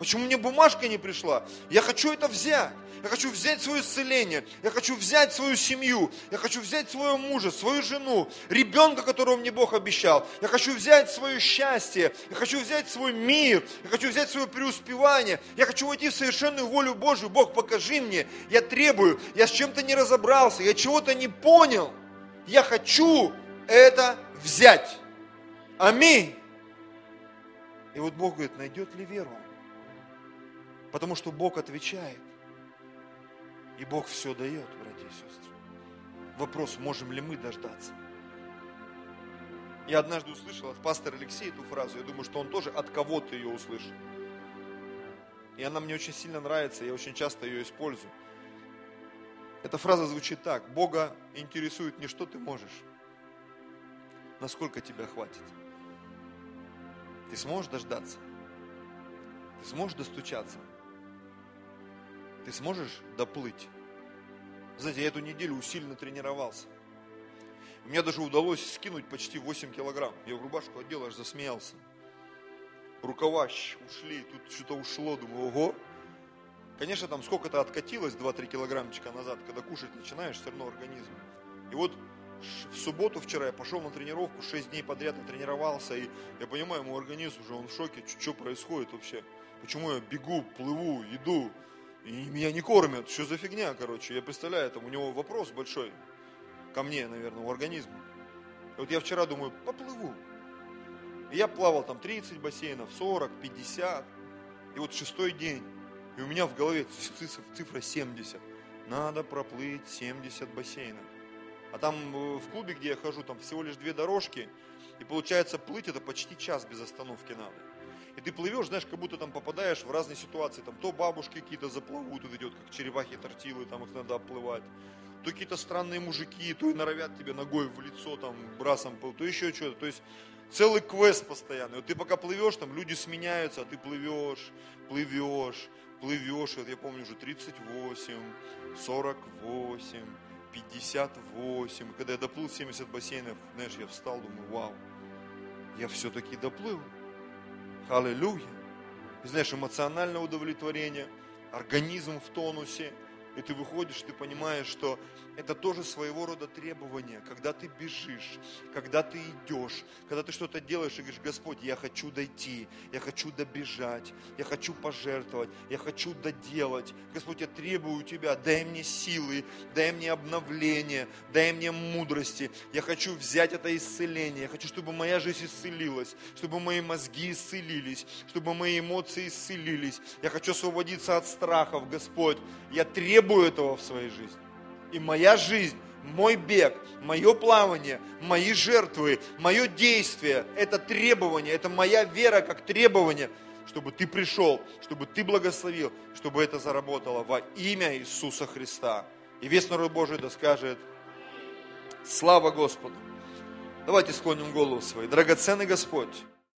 Почему мне бумажка не пришла? Я хочу это взять. Я хочу взять свое исцеление. Я хочу взять свою семью. Я хочу взять своего мужа, свою жену, ребенка, которого мне Бог обещал. Я хочу взять свое счастье. Я хочу взять свой мир. Я хочу взять свое преуспевание. Я хочу войти в совершенную волю Божию. Бог, покажи мне. Я требую. Я с чем-то не разобрался. Я чего-то не понял. Я хочу это взять. Аминь. И вот Бог говорит, найдет ли веру? Потому что Бог отвечает. И Бог все дает, братья и сестры. Вопрос, можем ли мы дождаться? Я однажды услышал от пастора Алексея эту фразу, я думаю, что он тоже от кого-то ее услышал. И она мне очень сильно нравится, я очень часто ее использую. Эта фраза звучит так. Бога интересует не что ты можешь, насколько тебя хватит. Ты сможешь дождаться? Ты сможешь достучаться? Ты сможешь доплыть? Знаете, я эту неделю усиленно тренировался. Мне даже удалось скинуть почти 8 килограмм. Я в рубашку одел, аж засмеялся. Рукава ушли, тут что-то ушло, думаю, ого. Конечно, там сколько-то откатилось, 2-3 килограммчика назад, когда кушать начинаешь, все равно организм. И вот в субботу вчера я пошел на тренировку, 6 дней подряд тренировался, и я понимаю, мой организм уже, он в шоке, что происходит вообще. Почему я бегу, плыву, иду, и меня не кормят, что за фигня, короче. Я представляю, там у него вопрос большой ко мне, наверное, у организма. И вот я вчера думаю, поплыву. И я плавал там 30 бассейнов, 40, 50. И вот шестой день. И у меня в голове цифра 70. Надо проплыть 70 бассейнов. А там э, в клубе, где я хожу, там всего лишь две дорожки. И получается, плыть это почти час без остановки надо. И ты плывешь, знаешь, как будто там попадаешь в разные ситуации. Там то бабушки какие-то заплывут, вот идет, как черепахи тортилы, там их надо оплывать то какие-то странные мужики, то и норовят тебе ногой в лицо, там, брасом, то еще что-то. То есть целый квест постоянный. Вот ты пока плывешь, там люди сменяются, а ты плывешь, плывешь, плывешь. Вот я помню уже 38, 48, 58. И когда я доплыл 70 бассейнов, знаешь, я встал, думаю, вау, я все-таки доплыл. Аллилуйя. И знаешь, эмоциональное удовлетворение, организм в тонусе – и ты выходишь, ты понимаешь, что это тоже своего рода требование, когда ты бежишь, когда ты идешь, когда ты что-то делаешь и говоришь, Господь, я хочу дойти, я хочу добежать, я хочу пожертвовать, я хочу доделать. Господь, я требую у Тебя, дай мне силы, дай мне обновление, дай мне мудрости. Я хочу взять это исцеление, я хочу, чтобы моя жизнь исцелилась, чтобы мои мозги исцелились, чтобы мои эмоции исцелились. Я хочу освободиться от страхов, Господь. Я требую этого в своей жизни. И моя жизнь, мой бег, мое плавание, мои жертвы, мое действие, это требование, это моя вера как требование, чтобы ты пришел, чтобы ты благословил, чтобы это заработало во имя Иисуса Христа. И весь народ Божий да скажет, слава Господу. Давайте склоним голову свои. Драгоценный Господь,